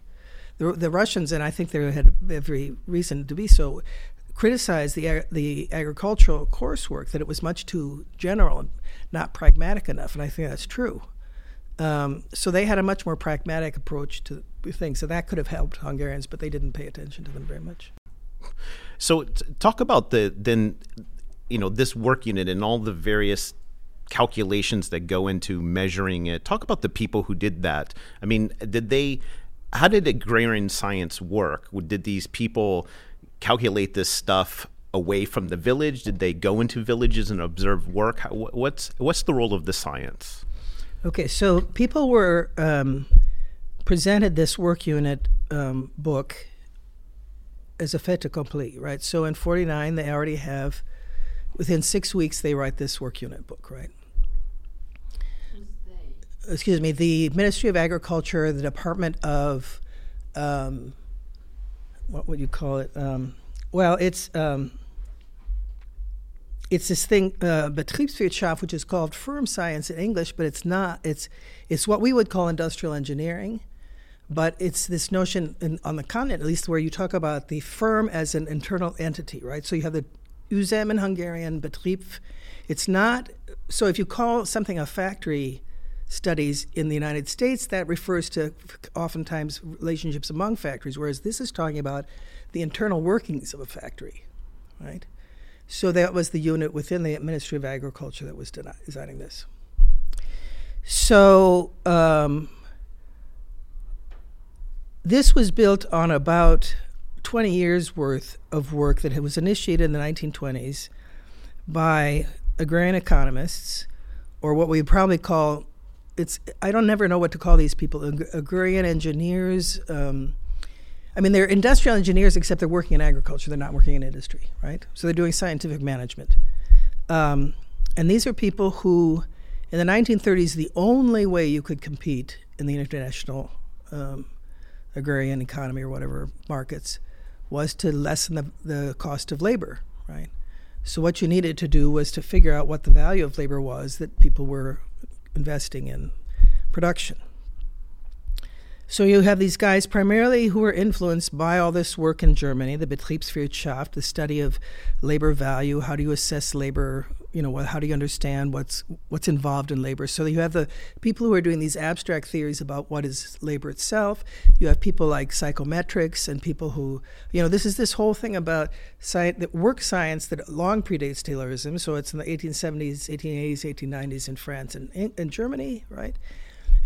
the, the Russians, and I think they had every reason to be so, criticized the the agricultural coursework that it was much too general and not pragmatic enough, and I think that's true. Um, so they had a much more pragmatic approach to things, so that could have helped Hungarians, but they didn't pay attention to them very much. So t- talk about the then, you know, this work unit and all the various calculations that go into measuring it. Talk about the people who did that. I mean, did they how did agrarian science work? Did these people calculate this stuff away from the village? Did they go into villages and observe work? what's what's the role of the science? Okay, so people were um, presented this work unit um, book as a fait accompli, right? So in '49, they already have. Within six weeks, they write this work unit book, right? Excuse me, the Ministry of Agriculture, the Department of, um, what would you call it? Um, well, it's um, it's this thing, uh, Betriebswirtschaft, which is called firm science in English, but it's not. It's it's what we would call industrial engineering, but it's this notion in, on the continent, at least, where you talk about the firm as an internal entity, right? So you have the Üzem in Hungarian, Betrieb. It's not. So if you call something a factory studies in the United States, that refers to oftentimes relationships among factories, whereas this is talking about the internal workings of a factory, right? So that was the unit within the Ministry of Agriculture that was designing this. So um, this was built on about 20 years worth of work that was initiated in the 1920s by agrarian economists, or what we probably call it's I don't never know what to call these people agrarian engineers. Um, I mean, they're industrial engineers, except they're working in agriculture. They're not working in industry, right? So they're doing scientific management. Um, and these are people who, in the 1930s, the only way you could compete in the international um, agrarian economy or whatever markets was to lessen the, the cost of labor, right? So what you needed to do was to figure out what the value of labor was that people were investing in production. So you have these guys primarily who are influenced by all this work in Germany, the Betriebswirtschaft, the study of labor value. How do you assess labor? You know, how do you understand what's what's involved in labor? So you have the people who are doing these abstract theories about what is labor itself. You have people like psychometrics and people who, you know, this is this whole thing about science, work science that long predates Taylorism. So it's in the 1870s, 1880s, 1890s in France and in, in Germany, right?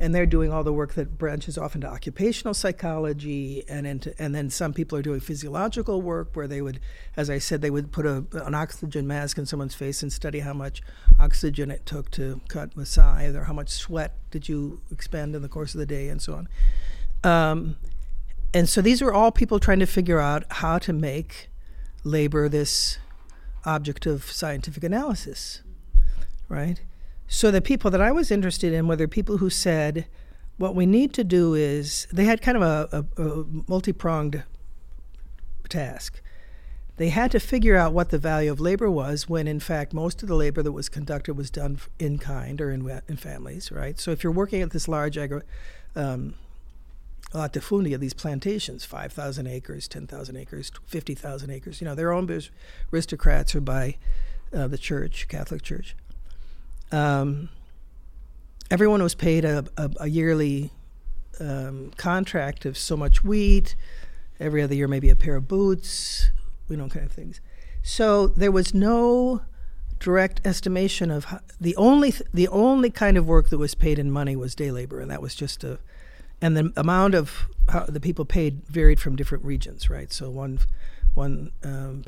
And they're doing all the work that branches off into occupational psychology and into and then some people are doing physiological work where they would as i said they would put a, an oxygen mask in someone's face and study how much oxygen it took to cut Masai or how much sweat did you expend in the course of the day and so on. Um, and so these were all people trying to figure out how to make labor this object of scientific analysis right so the people that I was interested in were the people who said, what we need to do is, they had kind of a, a, a multi pronged task. They had to figure out what the value of labor was when, in fact, most of the labor that was conducted was done in kind or in, in families, right? So if you're working at this large agri- um, latifundia, these plantations, 5,000 acres, 10,000 acres, 50,000 acres, you know, they're owned by aristocrats or by uh, the church, Catholic Church um, everyone was paid a, a, a yearly um, contract of so much wheat, every other year maybe a pair of boots, you know, kind of things. So there was no direct estimation of how, the only th- the only kind of work that was paid in money was day labor, and that was just a, and the amount of how the people paid varied from different regions, right? So one one um,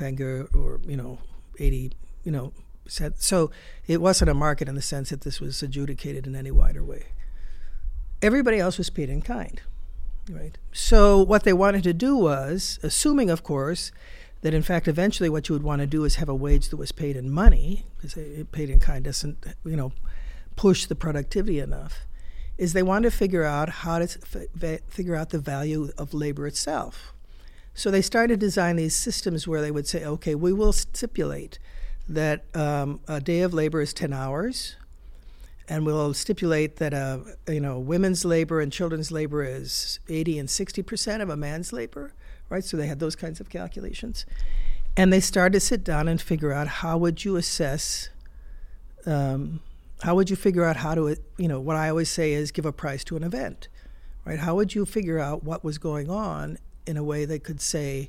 or you know eighty you know so it wasn't a market in the sense that this was adjudicated in any wider way. Everybody else was paid in kind, right? So what they wanted to do was, assuming, of course, that in fact eventually what you would want to do is have a wage that was paid in money, because paid in kind doesn't, you know, push the productivity enough, is they wanted to figure out how to figure out the value of labor itself. So they started to design these systems where they would say, okay, we will stipulate that um, a day of labor is 10 hours, and we'll stipulate that uh, you know women's labor and children's labor is 80 and 60 percent of a man's labor, right? So they had those kinds of calculations, and they started to sit down and figure out how would you assess. Um, how would you figure out how to, you know, what I always say is give a price to an event, right? How would you figure out what was going on in a way that could say,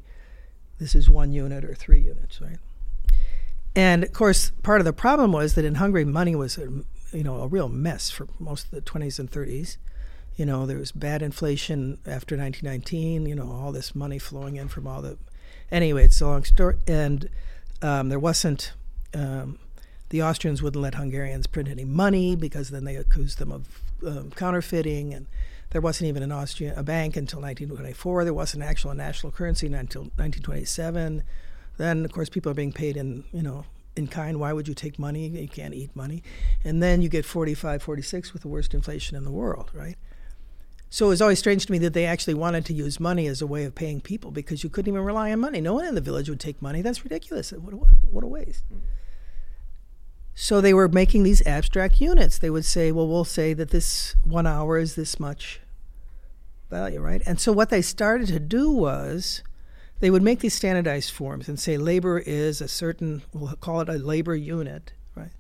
this is one unit or three units, right? And of course, part of the problem was that in Hungary, money was a, you know a real mess for most of the 20s and 30s. You know, there was bad inflation after 1919. You know, all this money flowing in from all the. Anyway, it's a long story, and um, there wasn't. Um, the Austrians wouldn't let Hungarians print any money because then they accused them of um, counterfeiting, and there wasn't even an Austrian a bank until 1924. There wasn't actual national currency until 1927. Then, of course, people are being paid in, you know, in kind. Why would you take money? You can't eat money. And then you get 45, 46 with the worst inflation in the world, right? So it was always strange to me that they actually wanted to use money as a way of paying people because you couldn't even rely on money. No one in the village would take money. That's ridiculous. What a, what a waste. Hmm. So they were making these abstract units. They would say, well, we'll say that this one hour is this much value, right? And so what they started to do was they would make these standardized forms and say labor is a certain, we'll call it a labor unit, right?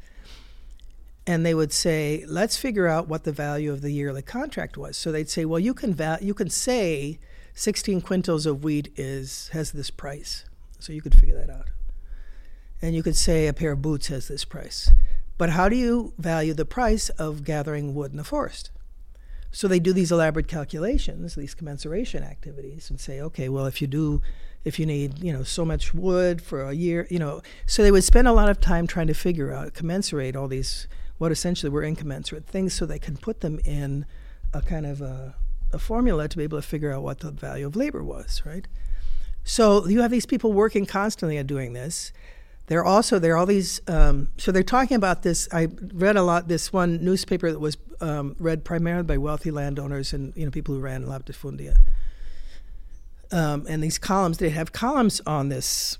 And they would say, let's figure out what the value of the yearly contract was. So they'd say, well, you can val- you can say 16 quintals of wheat is has this price, so you could figure that out. And you could say a pair of boots has this price. But how do you value the price of gathering wood in the forest? So they do these elaborate calculations, these commensuration activities, and say, okay, well, if you do, if you need, you know, so much wood for a year, you know, so they would spend a lot of time trying to figure out, commensurate all these, what essentially were incommensurate things, so they can put them in a kind of a, a formula to be able to figure out what the value of labor was, right? So you have these people working constantly at doing this. They're also there are all these. Um, so they're talking about this. I read a lot. This one newspaper that was um, read primarily by wealthy landowners and you know people who ran latifundia. Um, and these columns, they have columns on this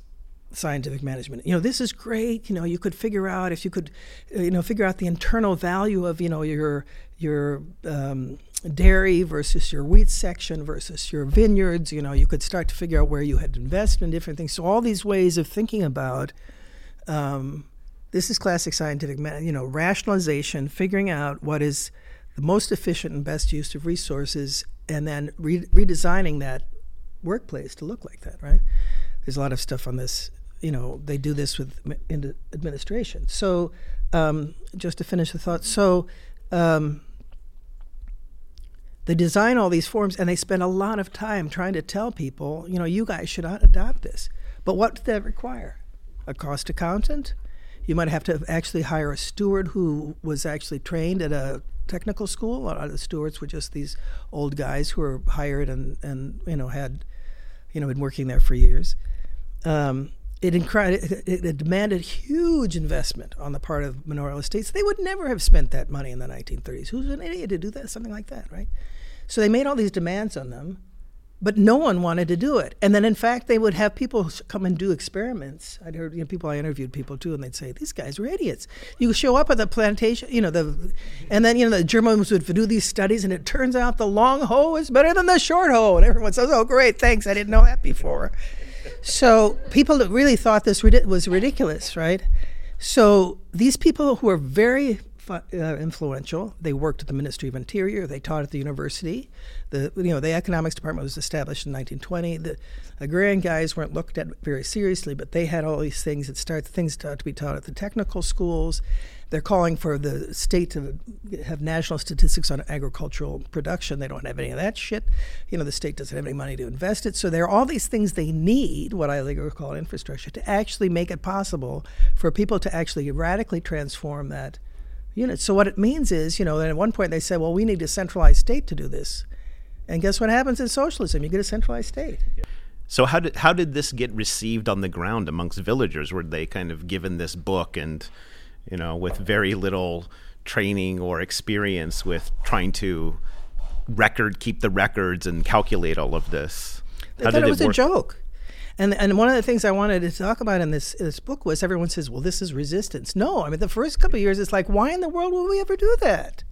scientific management. You know, this is great. You know, you could figure out if you could, uh, you know, figure out the internal value of you know your your um, dairy versus your wheat section versus your vineyards. You know, you could start to figure out where you had invested in different things. So all these ways of thinking about um, this is classic scientific, you know, rationalization, figuring out what is the most efficient and best use of resources, and then re- redesigning that workplace to look like that. Right? There's a lot of stuff on this. You know, they do this with in administration. So, um, just to finish the thought, so. Um, they design all these forms and they spend a lot of time trying to tell people, you know, you guys should adopt this. But what does that require? A cost accountant? You might have to actually hire a steward who was actually trained at a technical school. A lot of the stewards were just these old guys who were hired and, and you know had you know been working there for years. Um, it, incri- it, it, demanded huge investment on the part of manorial estates. They would never have spent that money in the 1930s. Who's an idiot to do that? Something like that, right? So they made all these demands on them, but no one wanted to do it. And then, in fact, they would have people come and do experiments. I'd heard you know, people I interviewed people too, and they'd say these guys were idiots. You show up at the plantation, you know, the, and then you know the Germans would do these studies, and it turns out the long hoe is better than the short hoe, and everyone says, "Oh, great, thanks, I didn't know that before." so people really thought this was ridiculous, right? So these people who are very Uh, influential. They worked at the Ministry of Interior. They taught at the university. The you know the economics department was established in 1920. The agrarian guys weren't looked at very seriously, but they had all these things that start things to be taught at the technical schools. They're calling for the state to have national statistics on agricultural production. They don't have any of that shit. You know, the state doesn't have any money to invest it. So there are all these things they need, what I like to call infrastructure, to actually make it possible for people to actually radically transform that units. So what it means is, you know, at one point they said, well, we need a centralized state to do this. And guess what happens in socialism? You get a centralized state. So how did how did this get received on the ground amongst villagers? Were they kind of given this book and, you know, with very little training or experience with trying to record, keep the records, and calculate all of this? They how thought it was a joke. And and one of the things I wanted to talk about in this this book was everyone says, well, this is resistance. No, I mean the first couple of years, it's like, why in the world would we ever do that,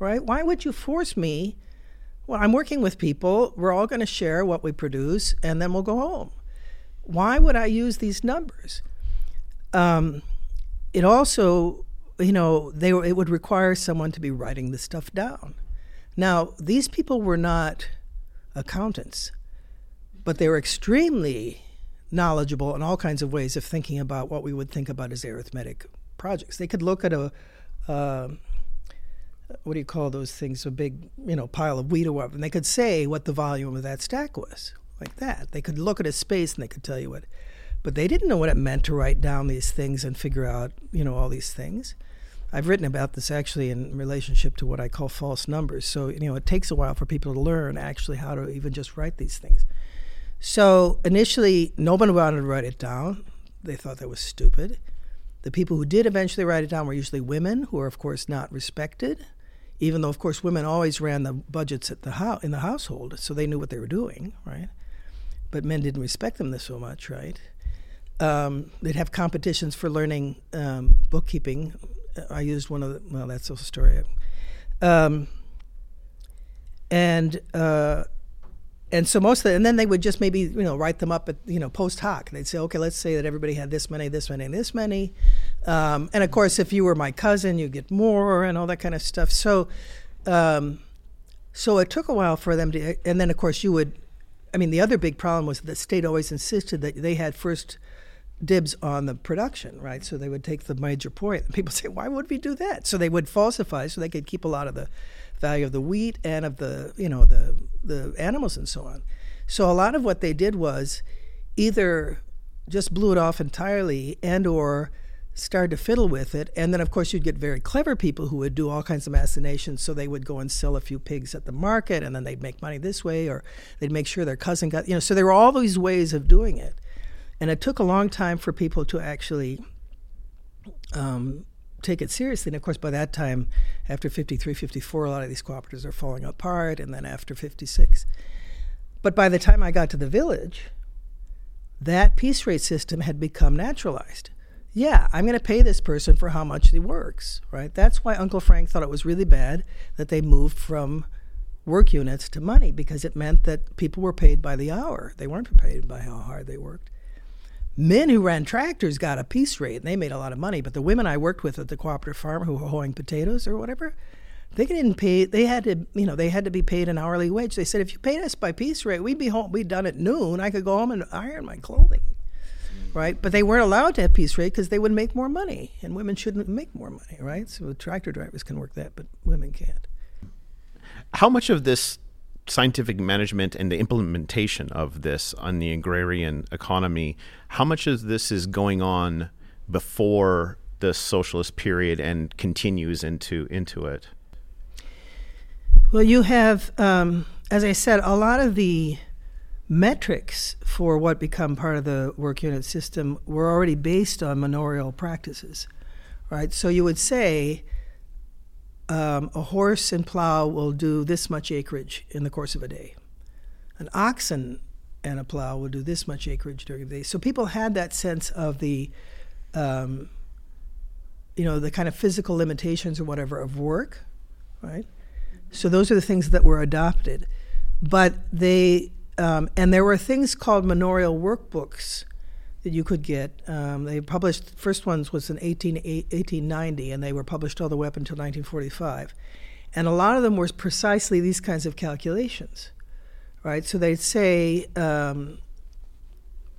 right? Why would you force me? Well, I'm working with people. We're all going to share what we produce, and then we'll go home. Why would I use these numbers? Um, it also, you know, they it would require someone to be writing the stuff down. Now, these people were not accountants but they were extremely knowledgeable in all kinds of ways of thinking about what we would think about as arithmetic projects. They could look at a uh, what do you call those things? A big you know pile of wheat or whatever, and they could say what the volume of that stack was, like that. They could look at a space and they could tell you what, but they didn't know what it meant to write down these things and figure out you know all these things. I've written about this actually in relationship to what I call false numbers. So you know it takes a while for people to learn actually how to even just write these things. So initially, nobody wanted to write it down. They thought that was stupid. The people who did eventually write it down were usually women, who are, of course, not respected, even though, of course, women always ran the budgets at the ho- in the household, so they knew what they were doing, right? But men didn't respect them this so much, right? um, they'd have competitions for learning um, bookkeeping. I used one of the, well, that's a story. Um, and uh, and so most of the, and then they would just maybe you know write them up at you know post hoc. They'd say, okay, let's say that everybody had this many, this many, this many, um, and of course, if you were my cousin, you get more and all that kind of stuff. So, um, so it took a while for them to, and then of course you would, I mean, the other big problem was that the state always insisted that they had first dibs on the production, right? So they would take the major point. And *laughs* people say, why would we do that? So they would falsify so they could keep a lot of the value of the wheat and of the you know the the animals and so on. So a lot of what they did was either just blew it off entirely and or started to fiddle with it. And then of course you'd get very clever people who would do all kinds of machinations. So they would go and sell a few pigs at the market and then they'd make money this way or they'd make sure their cousin got you know so there were all these ways of doing it. And it took a long time for people to actually um, take it seriously. And of course, by that time, after 53, 54, a lot of these cooperatives are falling apart, and then after 56. But by the time I got to the village, that piece rate system had become naturalized. Yeah, I'm going to pay this person for how much he works, right? That's why Uncle Frank thought it was really bad that they moved from work units to money because it meant that people were paid by the hour. They weren't paid by how hard they worked men who ran tractors got a piece rate and they made a lot of money. But the women I worked with at the cooperative farm who were hoeing potatoes or whatever, they didn't pay. They had to, you know, they had to be paid an hourly wage. They said if you paid us by piece rate, we'd be home. We'd done at noon. I could go home and iron my clothing, right? But they weren't allowed to have piece rate because they would make more money, and women shouldn't make more money, right? So tractor drivers can work that, but women can't. How much of this scientific management and the implementation of this on the agrarian economy, how much of this is going on before the socialist period and continues into into it? Well, you have, um, as I said, a lot of the metrics for what become part of the work unit system were already based on manorial practices, right? So you would say um, a horse and plow will do this much acreage in the course of a day. An oxen and a plow will do this much acreage during the day. So people had that sense of the, um, you know, the kind of physical limitations or whatever of work, right? So those are the things that were adopted. But they, um, and there were things called manorial workbooks that you could get. Um, they published the first ones was in 18, 1890, and they were published all the way up until 1945. And a lot of them were precisely these kinds of calculations, right? So they'd say, um,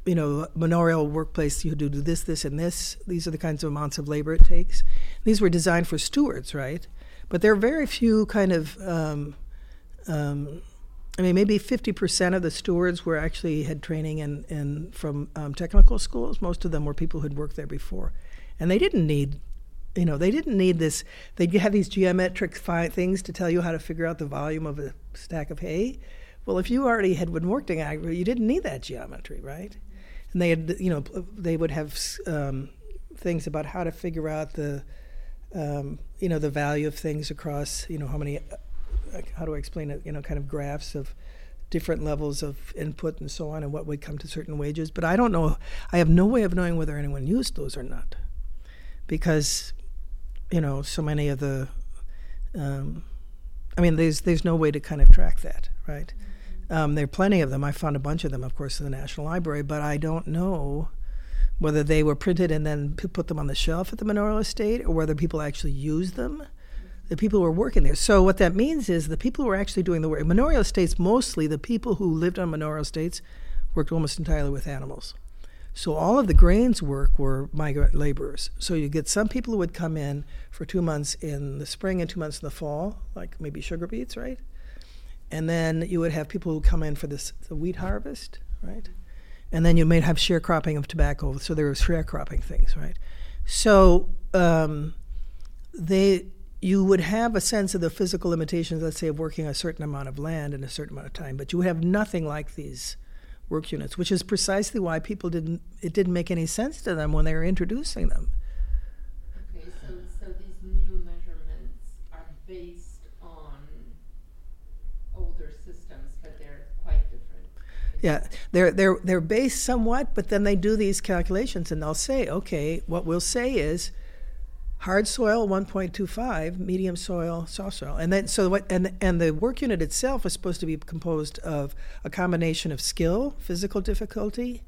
you know, manorial workplace, you do this, this, and this. These are the kinds of amounts of labor it takes. These were designed for stewards, right? But there are very few kind of um, um I mean, maybe 50% of the stewards were actually had training in, in from um, technical schools. Most of them were people who'd worked there before, and they didn't need, you know, they didn't need this. They have these geometric fi- things to tell you how to figure out the volume of a stack of hay. Well, if you already had been working agriculture, you didn't need that geometry, right? And they had, you know, they would have um, things about how to figure out the, um, you know, the value of things across, you know, how many how do I explain it? You know, kind of graphs of different levels of input and so on, and what would come to certain wages. But I don't know. I have no way of knowing whether anyone used those or not, because you know, so many of the. Um, I mean, there's there's no way to kind of track that, right? Um, there are plenty of them. I found a bunch of them, of course, in the National Library, but I don't know whether they were printed and then put them on the shelf at the manorial estate, or whether people actually used them the people who were working there. So what that means is the people who were actually doing the work. Manorial estates, mostly the people who lived on manorial estates, worked almost entirely with animals. So all of the grains work were migrant laborers. So you get some people who would come in for two months in the spring and two months in the fall, like maybe sugar beets, right? And then you would have people who come in for this the wheat harvest, right? And then you may have sharecropping of tobacco. So there was sharecropping things, right? So um, they you would have a sense of the physical limitations, let's say, of working a certain amount of land in a certain amount of time, but you would have nothing like these work units, which is precisely why people didn't. It didn't make any sense to them when they were introducing them. Okay, so so these new measurements are based on older systems, but they're quite different Yeah, they're they're they're based somewhat, but then they do these calculations and they'll say, okay, what we'll say is hard soil 1.25, medium soil, soft soil, and then so what? And and the work unit itself is supposed to be composed of a combination of skill, physical difficulty,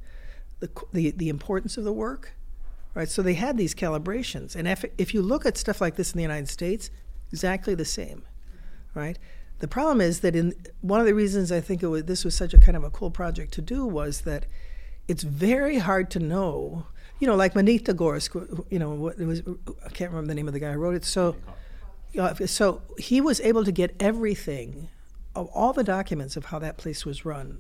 the the, the importance of the work, right? So they had these calibrations, and if if you look at stuff like this in the United States, exactly the same, right? The problem is that in one of the reasons I think was, this was such a kind of a cool project to do was that it's very hard to know. You know, like Magnitogorsk, you know, it was I can't remember the name of the guy who wrote it. So, uh, so he was able to get everything, of all the documents of how that place was run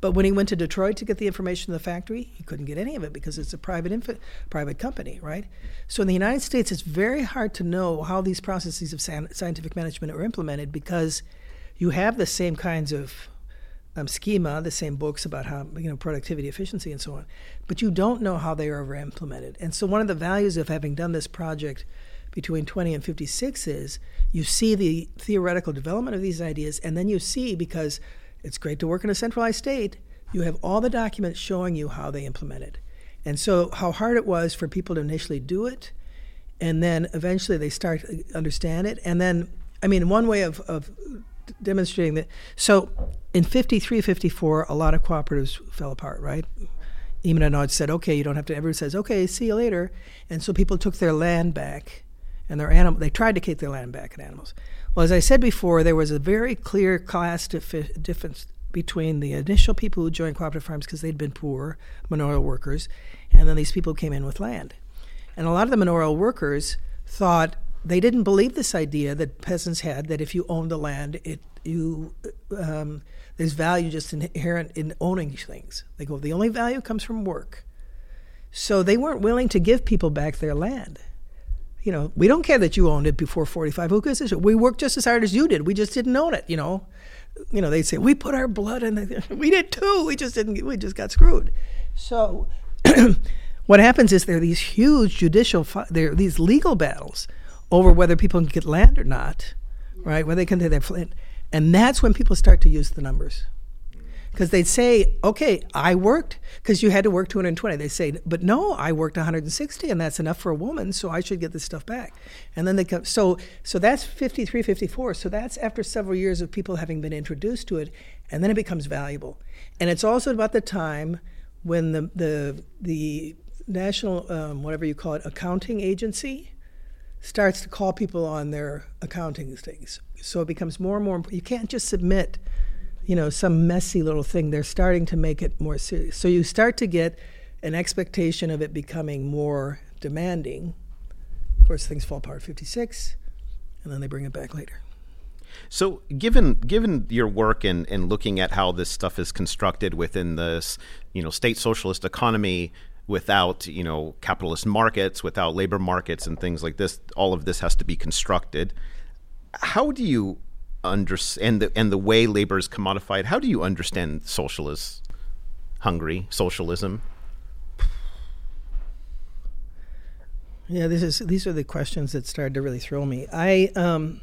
but when he went to Detroit to get the information in the factory, he couldn't get any of it because it's a private inf- private company, right? So in the United States, it's very hard to know how these processes of san- scientific management are implemented because you have the same kinds of um, schema, the same books about how you know productivity, efficiency, and so on, but you don't know how they are ever implemented. And so one of the values of having done this project between 20 and 56 is you see the theoretical development of these ideas, and then you see because it's great to work in a centralized state. You have all the documents showing you how they implement it. And so, how hard it was for people to initially do it, and then eventually they start to understand it. And then, I mean, one way of, of demonstrating that. So, in 53, 54, a lot of cooperatives fell apart, right? Even Anod said, okay, you don't have to, everyone says, okay, see you later. And so people took their land back and their animal, they tried to keep their land back and animals. Well, as I said before, there was a very clear class dif- difference between the initial people who joined cooperative farms because they'd been poor, manorial workers, and then these people came in with land. And a lot of the manorial workers thought they didn't believe this idea that peasants had that if you own the land, it you um, there's value just inherent in owning things. They go, the only value comes from work. So they weren't willing to give people back their land you know, we don't care that you owned it before 45. Who cares? We worked just as hard as you did. We just didn't own it, you know. You know, they'd say, we put our blood in it. *laughs* We did too. We just didn't, we just got screwed. So *clears throat* what happens is there are these huge judicial, there are these legal battles over whether people can get land or not, right? Whether they can take their land. And that's when people start to use the numbers because they'd say, okay, I worked because you had to work 220. They say, but no, I worked 160, and that's enough for a woman, so I should get this stuff back. And then they come, so so that's 53, 54. So that's after several years of people having been introduced to it, and then it becomes valuable. And it's also about the time when the the the national um, whatever you call it accounting agency starts to call people on their accounting things. So it becomes more and more. You can't just submit you know, some messy little thing. They're starting to make it more serious. So you start to get an expectation of it becoming more demanding. Of course, things fall apart at 56, and then they bring it back later. So, given given your work and in looking at how this stuff is constructed within this, you know, state socialist economy, without you know capitalist markets, without labor markets, and things like this, all of this has to be constructed. How do you understand the, and the way labor is commodified. How do you understand socialist Hungary, socialism? Yeah, this is these are the questions that started to really throw me. I um,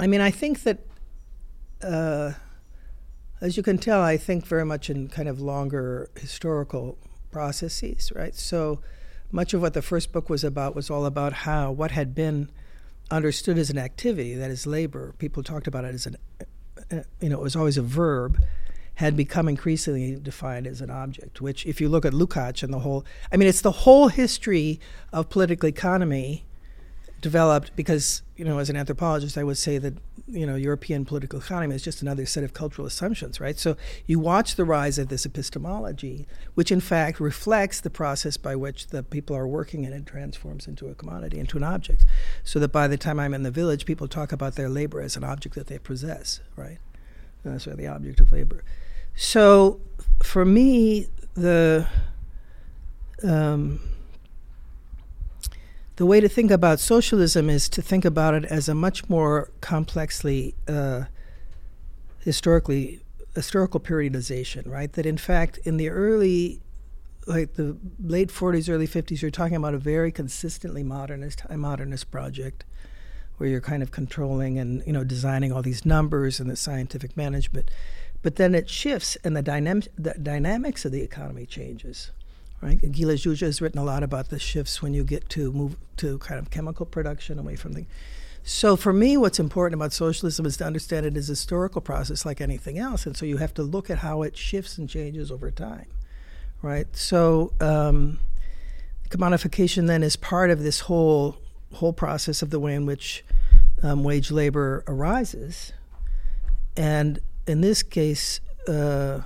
I mean, I think that uh, as you can tell, I think very much in kind of longer historical processes, right? So much of what the first book was about was all about how what had been understood as an activity, that is labor. People talked about it as an, uh, you know, it was always a verb, had become increasingly defined as an object. Which, if you look at Lukács and the whole, I mean, it's the whole history of political economy developed because you know as an anthropologist I would say that you know European political economy is just another set of cultural assumptions right? So you watch the rise of this epistemology which in fact reflects the process by which the people are working and it transforms into a commodity into an object. So that by the time I'm in the village people talk about their labor as an object that they possess right? And that's why the object of labor. So for me the um, the way to think about socialism is to think about it as a much more complexly uh, historically historical periodization, right? That in fact, in the early, like the late 40s, early 50s, you're talking about a very consistently modernist, high modernist project, where you're kind of controlling and you know designing all these numbers and the scientific management. But then it shifts, and the, dynam- the dynamics of the economy changes. Right? Gille Zsuzsa has written a lot about the shifts when you get to move to kind of chemical production away from the. So for me, what's important about socialism is to understand it as a historical process like anything else, and so you have to look at how it shifts and changes over time, right? So um, commodification then is part of this whole whole process of the way in which um, wage labor arises, and in this case, uh,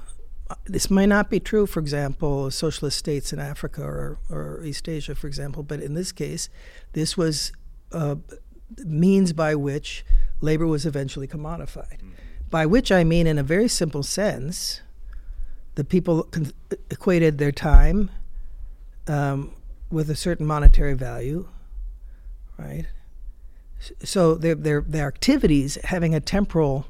this may not be true, for example, socialist states in Africa or, or East Asia, for example, but in this case, this was uh, means by which labor was eventually commodified. Mm-hmm. By which I mean, in a very simple sense, the people con- equated their time um, with a certain monetary value, right? So their, their, their activities having a temporal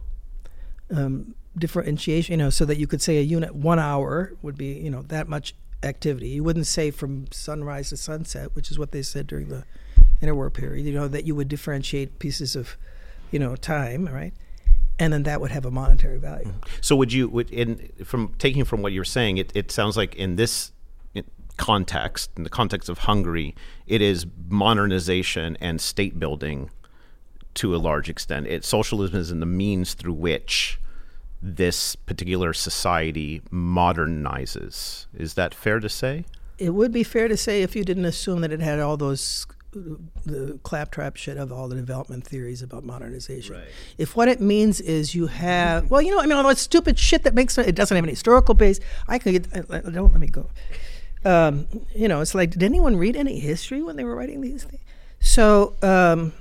um, differentiation, you know, so that you could say a unit one hour would be, you know, that much activity. You wouldn't say from sunrise to sunset, which is what they said during the interwar period, you know, that you would differentiate pieces of, you know, time, right? And then that would have a monetary value. Mm-hmm. So would you, would in from taking from what you're saying, it, it sounds like in this context, in the context of Hungary, it is modernization and state building to a large extent. It socialism is in the means through which this particular society modernizes. Is that fair to say? It would be fair to say if you didn't assume that it had all those the claptrap shit of all the development theories about modernization. Right. If what it means is you have, well, you know, I mean, all that stupid shit that makes it doesn't have any historical base. I could don't let me go. Um, you know, it's like, did anyone read any history when they were writing these things? So. Um,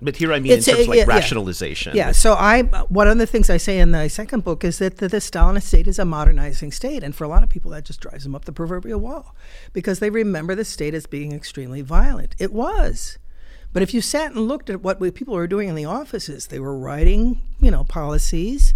but here I mean it's in terms a, of like yeah, rationalization. Yeah. So I one of the things I say in the second book is that the, the Stalinist state is a modernizing state, and for a lot of people that just drives them up the proverbial wall, because they remember the state as being extremely violent. It was. But if you sat and looked at what people were doing in the offices, they were writing, you know, policies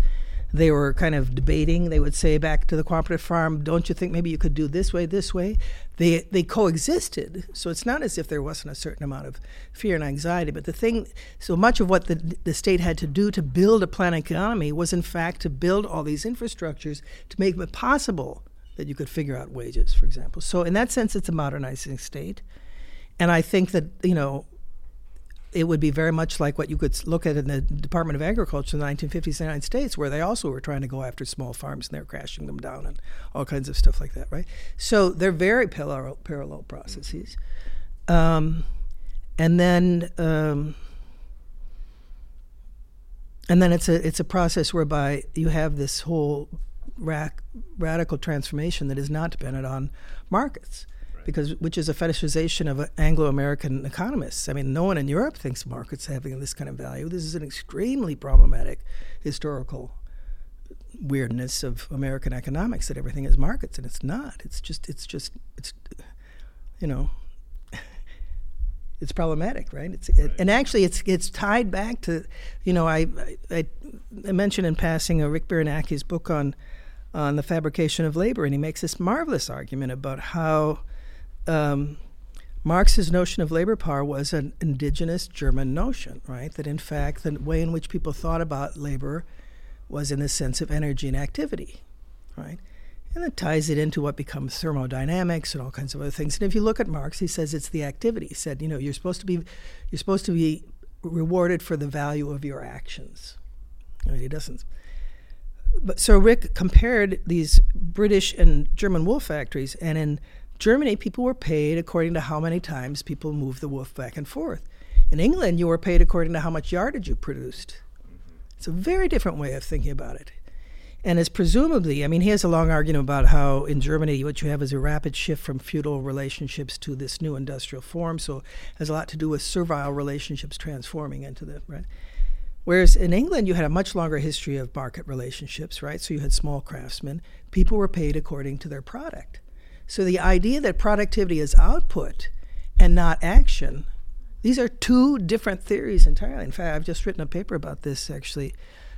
they were kind of debating. They would say back to the cooperative farm, "Don't you think maybe you could do this way, this way?" They they coexisted, so it's not as if there wasn't a certain amount of fear and anxiety. But the thing, so much of what the the state had to do to build a planned economy was in fact to build all these infrastructures to make it possible that you could figure out wages, for example. So in that sense, it's a modernizing state, and I think that you know it would be very much like what you could look at in the Department of Agriculture in the 1950s in the United States, where they also were trying to go after small farms and they're crashing them down and all kinds of stuff like that, right? So they're very parallel, parallel processes. Um, and then um, and then it's a it's a process whereby you have this whole radical transformation that is not dependent on markets because which is a fetishization of Anglo-American economists. I mean, no one in Europe thinks markets having this kind of value. This is an extremely problematic historical weirdness of American economics that everything is markets, and it's not. It's just, it's just, it's, you know, *laughs* it's problematic, right? It's it, and actually it's it's tied back to, you know, I I, I mentioned in passing a Rick Biernacki's book on on the fabrication of labor, and he makes this marvelous argument about how um, Marx's notion of labor power was an indigenous German notion, right? That in fact, the way in which people thought about labor was in the sense of energy and activity, right? And that ties it into what becomes thermodynamics and all kinds of other things. And if you look at Marx, he says it's the activity. He said, you know, you're supposed to be, you're supposed to be rewarded for the value of your actions. I mean, he doesn't. But so Rick compared these British and German wool factories, and in Germany, people were paid according to how many times people moved the wolf back and forth. In England, you were paid according to how much yardage you produced. It's a very different way of thinking about it. And it's presumably, I mean, he has a long argument about how in Germany what you have is a rapid shift from feudal relationships to this new industrial form. So it has a lot to do with servile relationships transforming into the, right? Whereas in England, you had a much longer history of market relationships, right? So you had small craftsmen. People were paid according to their product. So the idea that productivity is output and not action, these are two different theories entirely. In fact, I've just written a paper about this actually.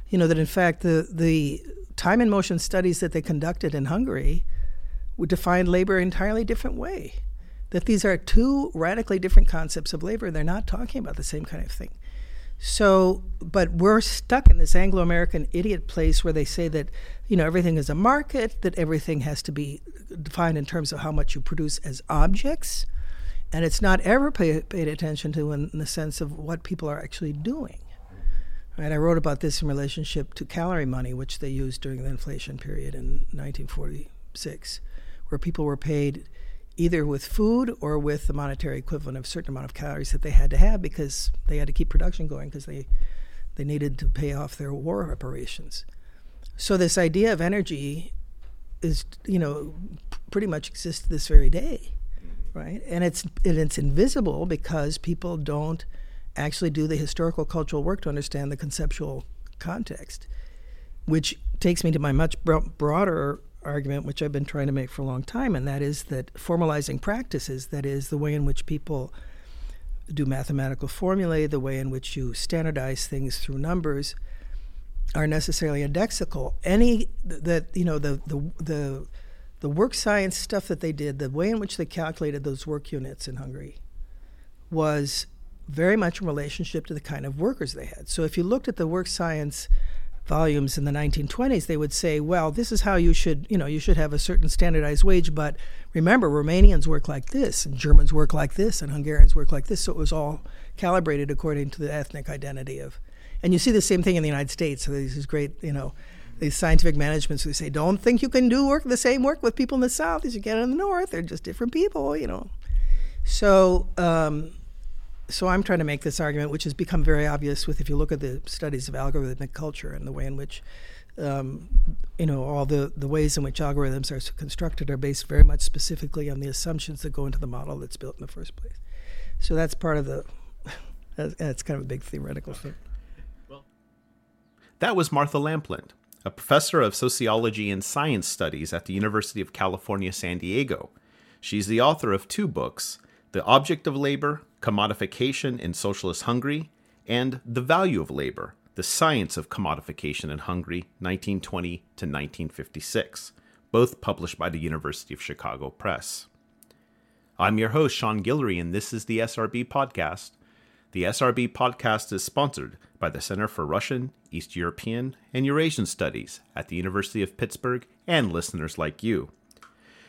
You know that in fact the the time and motion studies that they conducted in Hungary would define labor an entirely different way. that these are two radically different concepts of labor. They're not talking about the same kind of thing. So, but we're stuck in this Anglo American idiot place where they say that, you know, everything is a market, that everything has to be defined in terms of how much you produce as objects. And it's not ever pay, paid attention to in, in the sense of what people are actually doing. Right, I wrote about this in relationship to calorie money, which they used during the inflation period in 1946, where people were paid either with food or with the monetary equivalent of a certain amount of calories that they had to have because they had to keep production going because they they needed to pay off their war reparations. So this idea of energy is you know pretty much exists this very day, mm-hmm. right? And it's and it's invisible because people don't actually do the historical cultural work to understand the conceptual context, which takes me to my much broader argument, which I've been trying to make for a long time, and that is that formalizing practices, that is, the way in which people do mathematical formulae, the way in which you standardize things through numbers, are necessarily indexical. Any that you know the the the the work science stuff that they did, the way in which they calculated those work units in Hungary, was very much in relationship to the kind of workers they had. So if you looked at the work science volumes in the 1920s, they would say, well, this is how you should, you know, you should have a certain standardized wage, but remember, Romanians work like this, and Germans work like this, and Hungarians work like this. So it was all calibrated according to the ethnic identity of. And you see the same thing in the United States. So these great, you know, these scientific managements who say, don't think you can do work the same work with people in the South as you can in the North. They're just different people, you know. So, um, so I'm trying to make this argument, which has become very obvious with if you look at the studies of algorithmic culture and the way in which, um, you know, all the, the ways in which algorithms are constructed are based very much specifically on the assumptions that go into the model that's built in the first place. So that's part of the, *laughs* that's kind of a big theoretical thing. Well, that was Martha Lampland, a professor of sociology and science studies at the University of California, San Diego. She's the author of two books The Object of Labor Commodification in Socialist Hungary, and The Value of Labor, The Science of Commodification in Hungary, 1920 to 1956, both published by the University of Chicago Press. I'm your host, Sean Guillory, and this is the SRB Podcast. The SRB Podcast is sponsored by the Center for Russian, East European, and Eurasian Studies at the University of Pittsburgh and listeners like you.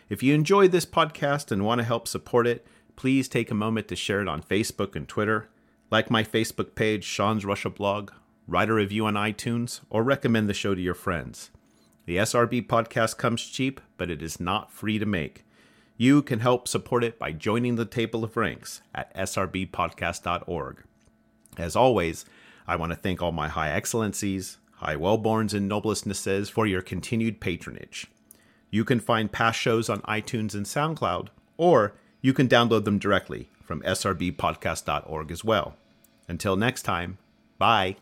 If you enjoy this podcast and want to help support it, please take a moment to share it on Facebook and Twitter, like my Facebook page, Sean's Russia blog, write a review on iTunes, or recommend the show to your friends. The SRB podcast comes cheap, but it is not free to make. You can help support it by joining the table of ranks at srbpodcast.org. As always, I want to thank all my high excellencies, high wellborns, and noblestnesses for your continued patronage. You can find past shows on iTunes and SoundCloud, or you can download them directly from srbpodcast.org as well. Until next time, bye.